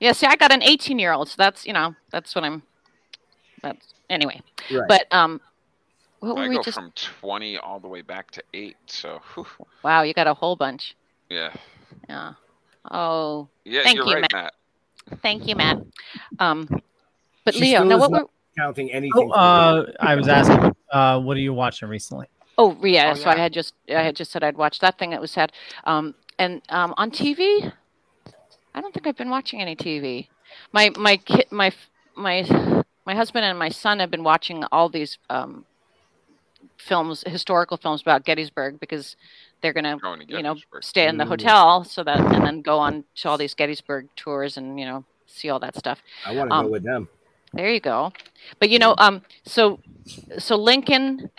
yeah. See, I got an 18 year old, so that's you know that's what I'm. That's anyway. Right. But um, what were I we go just? from 20 all the way back to 8. So, whew. Wow, you got a whole bunch. yeah. Yeah. Oh, Yeah, Thank you're you, right, Matt. Matt. Thank you, Matt. Um, but She Leo, still no, what not were? counting anything. Oh, uh, I was asking, uh, what are you watching recently? Oh yeah, Oh, so I had just I had just said I'd watch that thing that was sad. Um, and um, on TV, I don't think I've been watching any TV. My my kid my my my husband and my son have been watching all these um, films, historical films about Gettysburg because they're gonna Going to you know stay in the Mm. hotel so that and then go on to all these Gettysburg tours and you know see all that stuff. I want to um, go with them. There you go. But you know, um, so so Lincoln,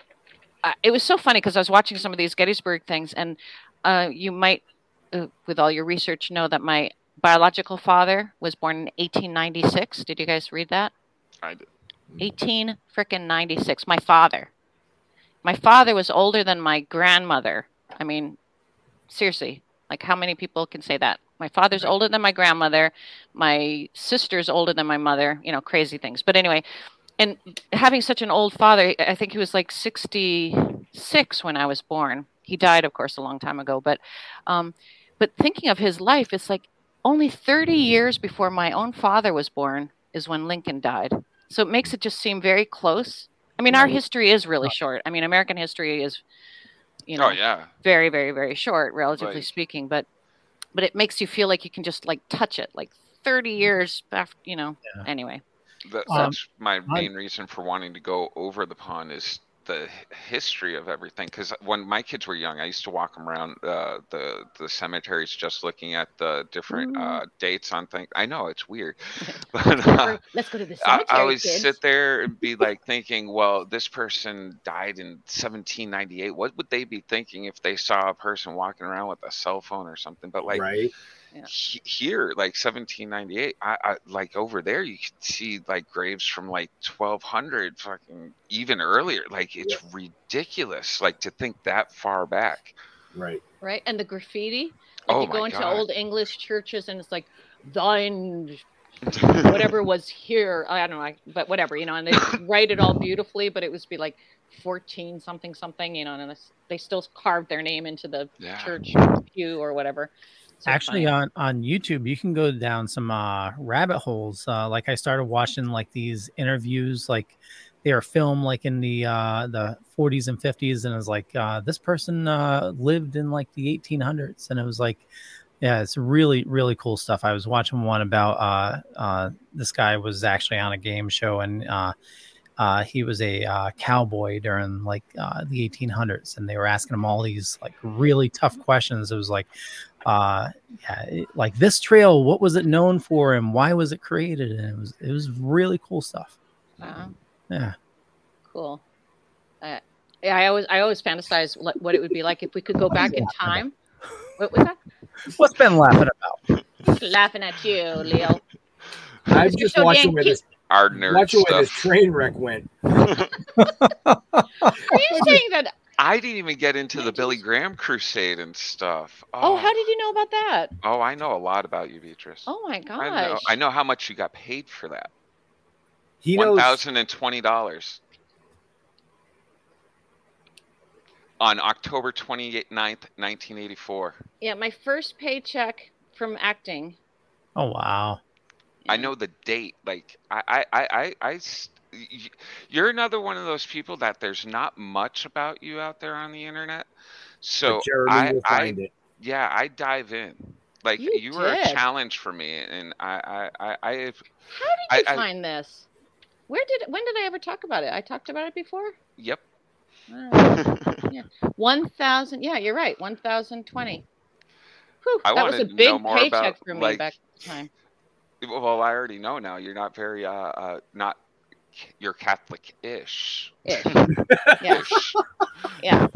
uh, it was so funny because I was watching some of these Gettysburg things, and uh, you might, uh, with all your research, know that my biological father was born in 1896. Did you guys read that? I did. 18 frickin' 96. My father. My father was older than my grandmother. I mean, seriously, like how many people can say that? My father's older than my grandmother. My sister's older than my mother. You know, crazy things. But anyway, and having such an old father, I think he was like 66 when I was born. He died, of course, a long time ago. But, um, but thinking of his life, it's like only 30 years before my own father was born is when Lincoln died. So it makes it just seem very close. I mean, our history is really short. I mean, American history is, you know, Oh yeah. very, very, very short, relatively Right. speaking. But, but it makes you feel like you can just like touch it, like 30 years after, you know. Anyway, That, Um, that's my I- main reason for wanting to go over the pond is the history of everything. Because when my kids were young, I used to walk them around uh, the the cemeteries, just looking at the different uh, dates on things. I know it's weird, but uh, let's go to the I, cemetery. I always kids. sit there and be like thinking, well, this person died in 1798. What would they be thinking if they saw a person walking around with a cell phone or something? But like right. He- here, like 1798, I, I like over there, you can see like graves from like 1200, fucking even earlier. Like it's ridiculous, like to think that far back. Right. right? And the graffiti. Like Oh you go my into God. old English churches and it's like thine whatever was here. I don't know, I, but whatever, you know, and they write it all beautifully, but it was be like 14 something something, you know, and they still carved their name into the Yeah. church pew or whatever. So Actually, funny. on on YouTube, you can go down some uh, rabbit holes. Uh, like I started watching like these interviews, like they are filmed like in the uh, the 40s and 50s, and it was like uh, this person uh, lived in like the 1800s, and it was like, yeah, it's really really cool stuff. I was watching one about uh, uh, this guy was actually on a game show, and uh, uh, he was a uh, cowboy during like uh, the 1800s, and they were asking him all these like really tough questions. It was like, uh, yeah, it- like this trail, what was it known for, and why was it created? And it was it was really cool stuff. Wow. Yeah, Cool. Uh, yeah, I always I always fantasize what, what it would be like if we could go back in time. What was that? what's Ben laughing about? Laughing at you, Leo. I'm Mr. just watching where this Our nerd watching where this train wreck went. Are you saying that? I didn't even get into the Billy Graham crusade and stuff. Oh, oh, how did you know about that? Oh, I know a lot about you, Beatrice. Oh my gosh. I know. I know how much you got paid for that. He One knows. thousand and twenty dollars. On October 29th, 1984. Yeah, my first paycheck from acting. Oh wow, I know the date. Like I, I, I, I, I s- y- you're another one of those people that there's not much about you out there on the internet. So Jeremy I, will I, it. yeah, I dive in. Like You you, were a challenge for me, and I, I, I, I How did you I- I- find this? Where did when did I ever talk about it? I talked about it before. yep. Yeah, one thousand. Yeah, you're right. One thousand twenty. Whew, that was a big paycheck about, for me like, back at the time. Well, I already know now. You're not very, uh, uh not. You're Catholic-ish. Ish. Yeah. Yeah.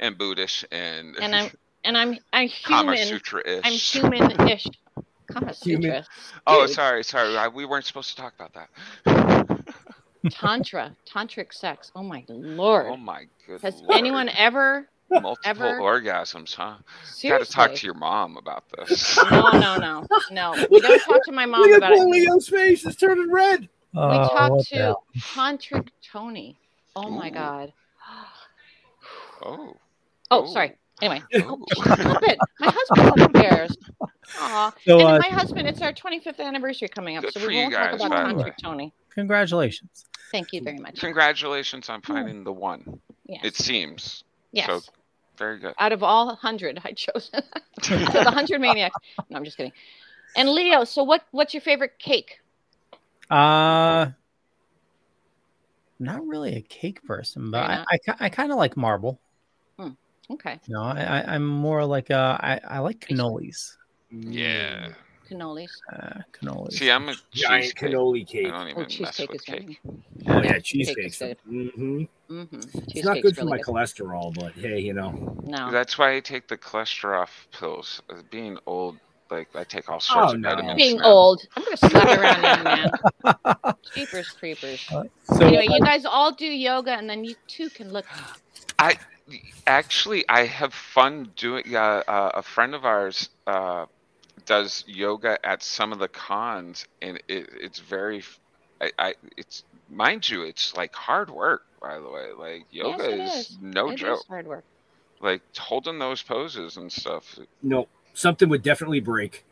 and Buddhist and And I'm and I'm I'm Kama human. Sutra-ish. I'm human-ish. Kama Human- Sutra. Oh, sorry, sorry. I, we weren't supposed to talk about that. Tantra, tantric sex. Oh my lord. Oh my good Has lord. anyone ever? multiple ever- orgasms, huh? Got to talk to your mom about this. No, no, no, no. We don't talk to my mom Look at about it. poor Leo's face; is turning red. We Oh, talked to hell. Tony. Oh my god. Oh. Oh, sorry. Anyway, Ooh. stop it. My husband's upstairs. Aw. So, and uh, my husband, it's our 25th anniversary coming up, so we you won't guys, talk by about the tantric. Tony. Congratulations. Thank you very much. Congratulations on finding the one. Yes. It seems. yes. So, very good. Out of all 100, I chose the 100 maniacs. No, I'm just kidding. And Leo, so what? What's your favorite cake? Uh, not really a cake person, but I. I, I kind of like marble. Okay, No, I, I, I'm more like uh, I, I like cannolis. Yeah. cannolis. Uh, cannolis. See, I'm a Giant cheesecake. cannoli I cake. don't even Oh, mess cheesecake with is cake. yummy. Oh yeah, Cheesecake cheesecake's is mm-hmm. Mm-hmm. It's not good for my cholesterol, but hey, you know. No. That's why I take the cholesterol pills. Being old Like I take all sorts Oh, of no. vitamins. Being now. old. I'm gonna slap around young man. Jeepers creepers. So anyway, you guys all do yoga, and then you too can look. I actually I have fun doing. Uh, uh, a friend of ours uh, does yoga at some of the cons, and it, it's very. I, I it's mind you, it's like hard work. By the way, like yoga yes, it is, is. no It is joke. hard work. Like holding those poses and stuff. No, something would definitely break.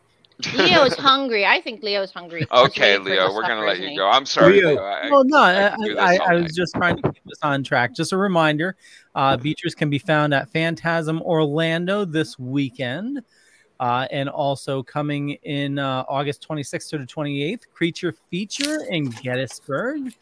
Leo's hungry. I think Leo's hungry. Okay, Leo, we're gonna let you go. I'm sorry, Leo. Leo. I, well, no, I I, can do this I, I was just trying to keep us on track. Just a reminder uh, Beatrice can be found at Phantasm Orlando this weekend. Uh, and also coming in uh, August 26th to the 28th, Creature Feature in Gettysburg.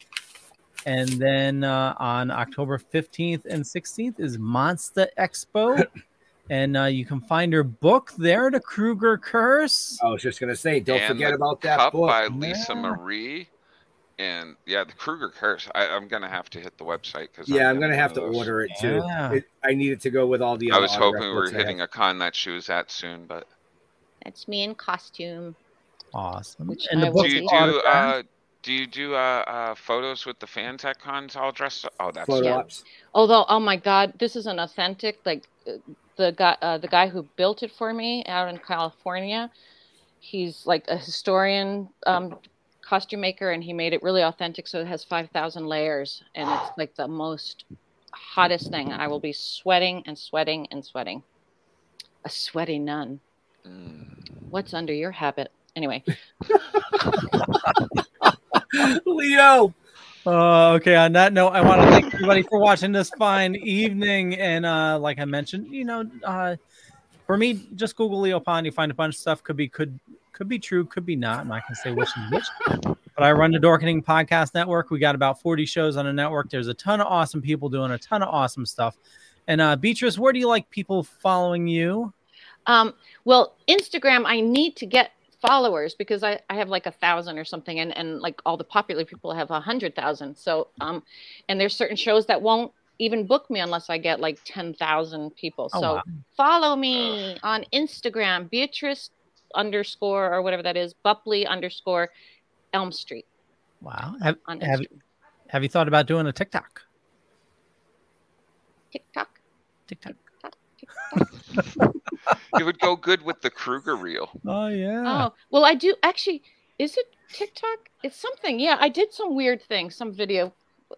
And then uh, on October 15th and 16th is Monster Expo. and uh, you can find her book there, The Krueger Curse. I was just gonna say, don't And forget the about that Cup book. by Lisa Yeah. Marie. And yeah, the Krueger Curse. I, I'm gonna have to hit the website because Yeah, I'm gonna have to order it too. Yeah. It, I need it to go with all the. Other. I was hoping we were books I have. hitting a con that she was at soon, but That's me in costume. Awesome. Which and the I will book's do you do uh do you do uh, uh photos with the fans at cons all dressed up? Oh, that's Photo Yeah. Although, oh my God, this is an authentic. Like uh, the guy, uh, the guy who built it for me out in California. He's like a historian, um, costume maker, and he made it really authentic. So it has five thousand layers, and it's like the most hottest thing. I will be sweating and sweating and sweating. A sweaty nun. Mm. What's under your habit? Anyway, Leo. Uh, okay. On that note, I want to thank everybody for watching this fine evening. And uh, like I mentioned, you know, uh, for me, just Google Leo Pond. You find a bunch of stuff. Could be could could be true. Could be not. I'm not gonna say which which. But I run the Dorkening Podcast Network. We got about 40 shows on the network. There's a ton of awesome people doing a ton of awesome stuff. And uh, Beatrice, where do you like people following you? Um, well, Instagram, I need to get followers because I, I have like a thousand or something, and, and like all the popular people have a hundred thousand. So, um, and there's certain shows that won't even book me unless I get like 10,000 people. Oh, so wow. follow me on Instagram, Beatrice underscore or whatever that is, Boepple underscore Elm Street Wow. Have, on have, Instagram. have you thought about doing a TikTok? TikTok? TikTok. TikTok. It would go good with the Krueger reel. Oh yeah. Oh, well, I do actually. Is it TikTok? It's something. Yeah, I did some weird thing, some video.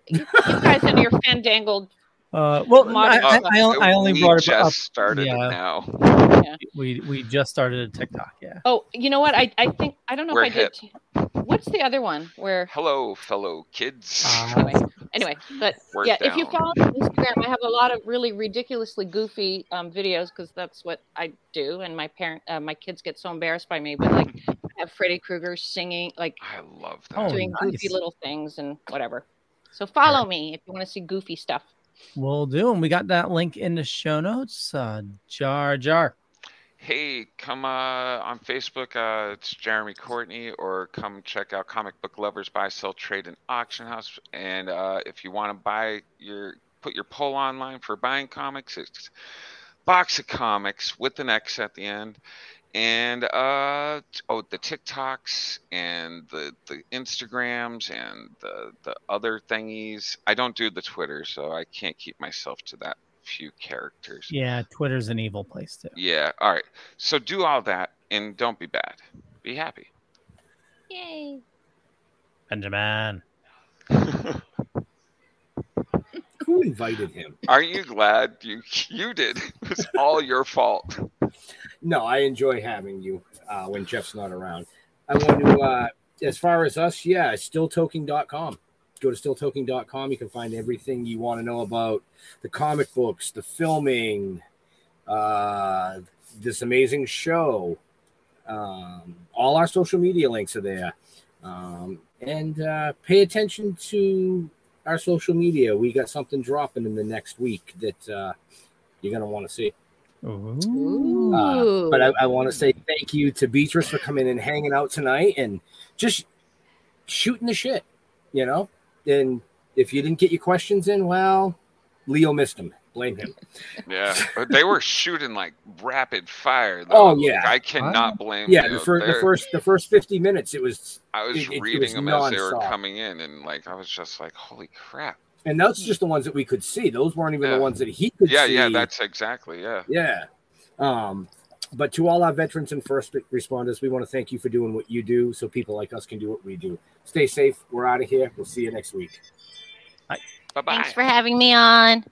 You, you guys and your fandangled. Uh, well, I, Modern I. I, only- I only we brought it just up. started yeah. it now. We we just started a TikTok. Yeah. Oh, you know what? I, I think I don't know We're if I did. What's the other one where? Hello, fellow kids. Anyway, anyway, but We're yeah, if you follow me on Instagram, I have a lot of really ridiculously goofy um, videos because that's what I do, and my parent, uh, my kids get so embarrassed by me. But like, I have Freddy Krueger singing, like I love that. Oh, doing nice. goofy little things and whatever. So follow me if you want to see goofy stuff. We'll do. And we got that link in the show notes. Uh, jar jar. Hey, come uh, on Facebook. Uh, it's Jeremy Courtney, or come check out Comic Book Lovers Buy, Sell, Trade, and Auction House. And uh, if you want to buy your, put your poll online for buying comics. It's Box of Comics with an X at the end. And uh, oh, the TikToks and the the Instagrams and the the other thingies. I don't do the Twitter, so I can't keep myself to that few characters. Yeah, Twitter's an evil place too. Yeah. All right. So do all that and don't be bad. Be happy. Yay! Benjamin. Who invited him? Are you glad you you did? It was all your fault. No, I enjoy having you uh, when Jeff's not around. I want to, uh, as far as us, yeah, stilltoking.com. Go to stilltoking.com. You can find everything you want to know about the comic books, the filming, uh, this amazing show. Um, all our social media links are there. Um, and uh, pay attention to our social media. We got something dropping in the next week that uh, you're going to want to see. Ooh. Uh, but I, I want to say thank you to Beatrice for coming and hanging out tonight and just shooting the shit, you know. And if you didn't get your questions in, well, Leo missed them. blame him. Yeah, they were shooting like rapid fire. Though. Oh yeah, Like, I cannot blame. Yeah, the, fir- the first the first fifty minutes, it was. I was it- it- it reading was them as they were coming in, and like I was just like, "Holy crap!" And that's just the ones that we could see. Those weren't even yeah. the ones that he could yeah, see. Yeah, that's exactly. Yeah. Yeah. Um, but to all our veterans and first responders, we want to thank you for doing what you do so people like us can do what we do. Stay safe. We're out of here. We'll see you next week. Bye. Bye. Thanks for having me on.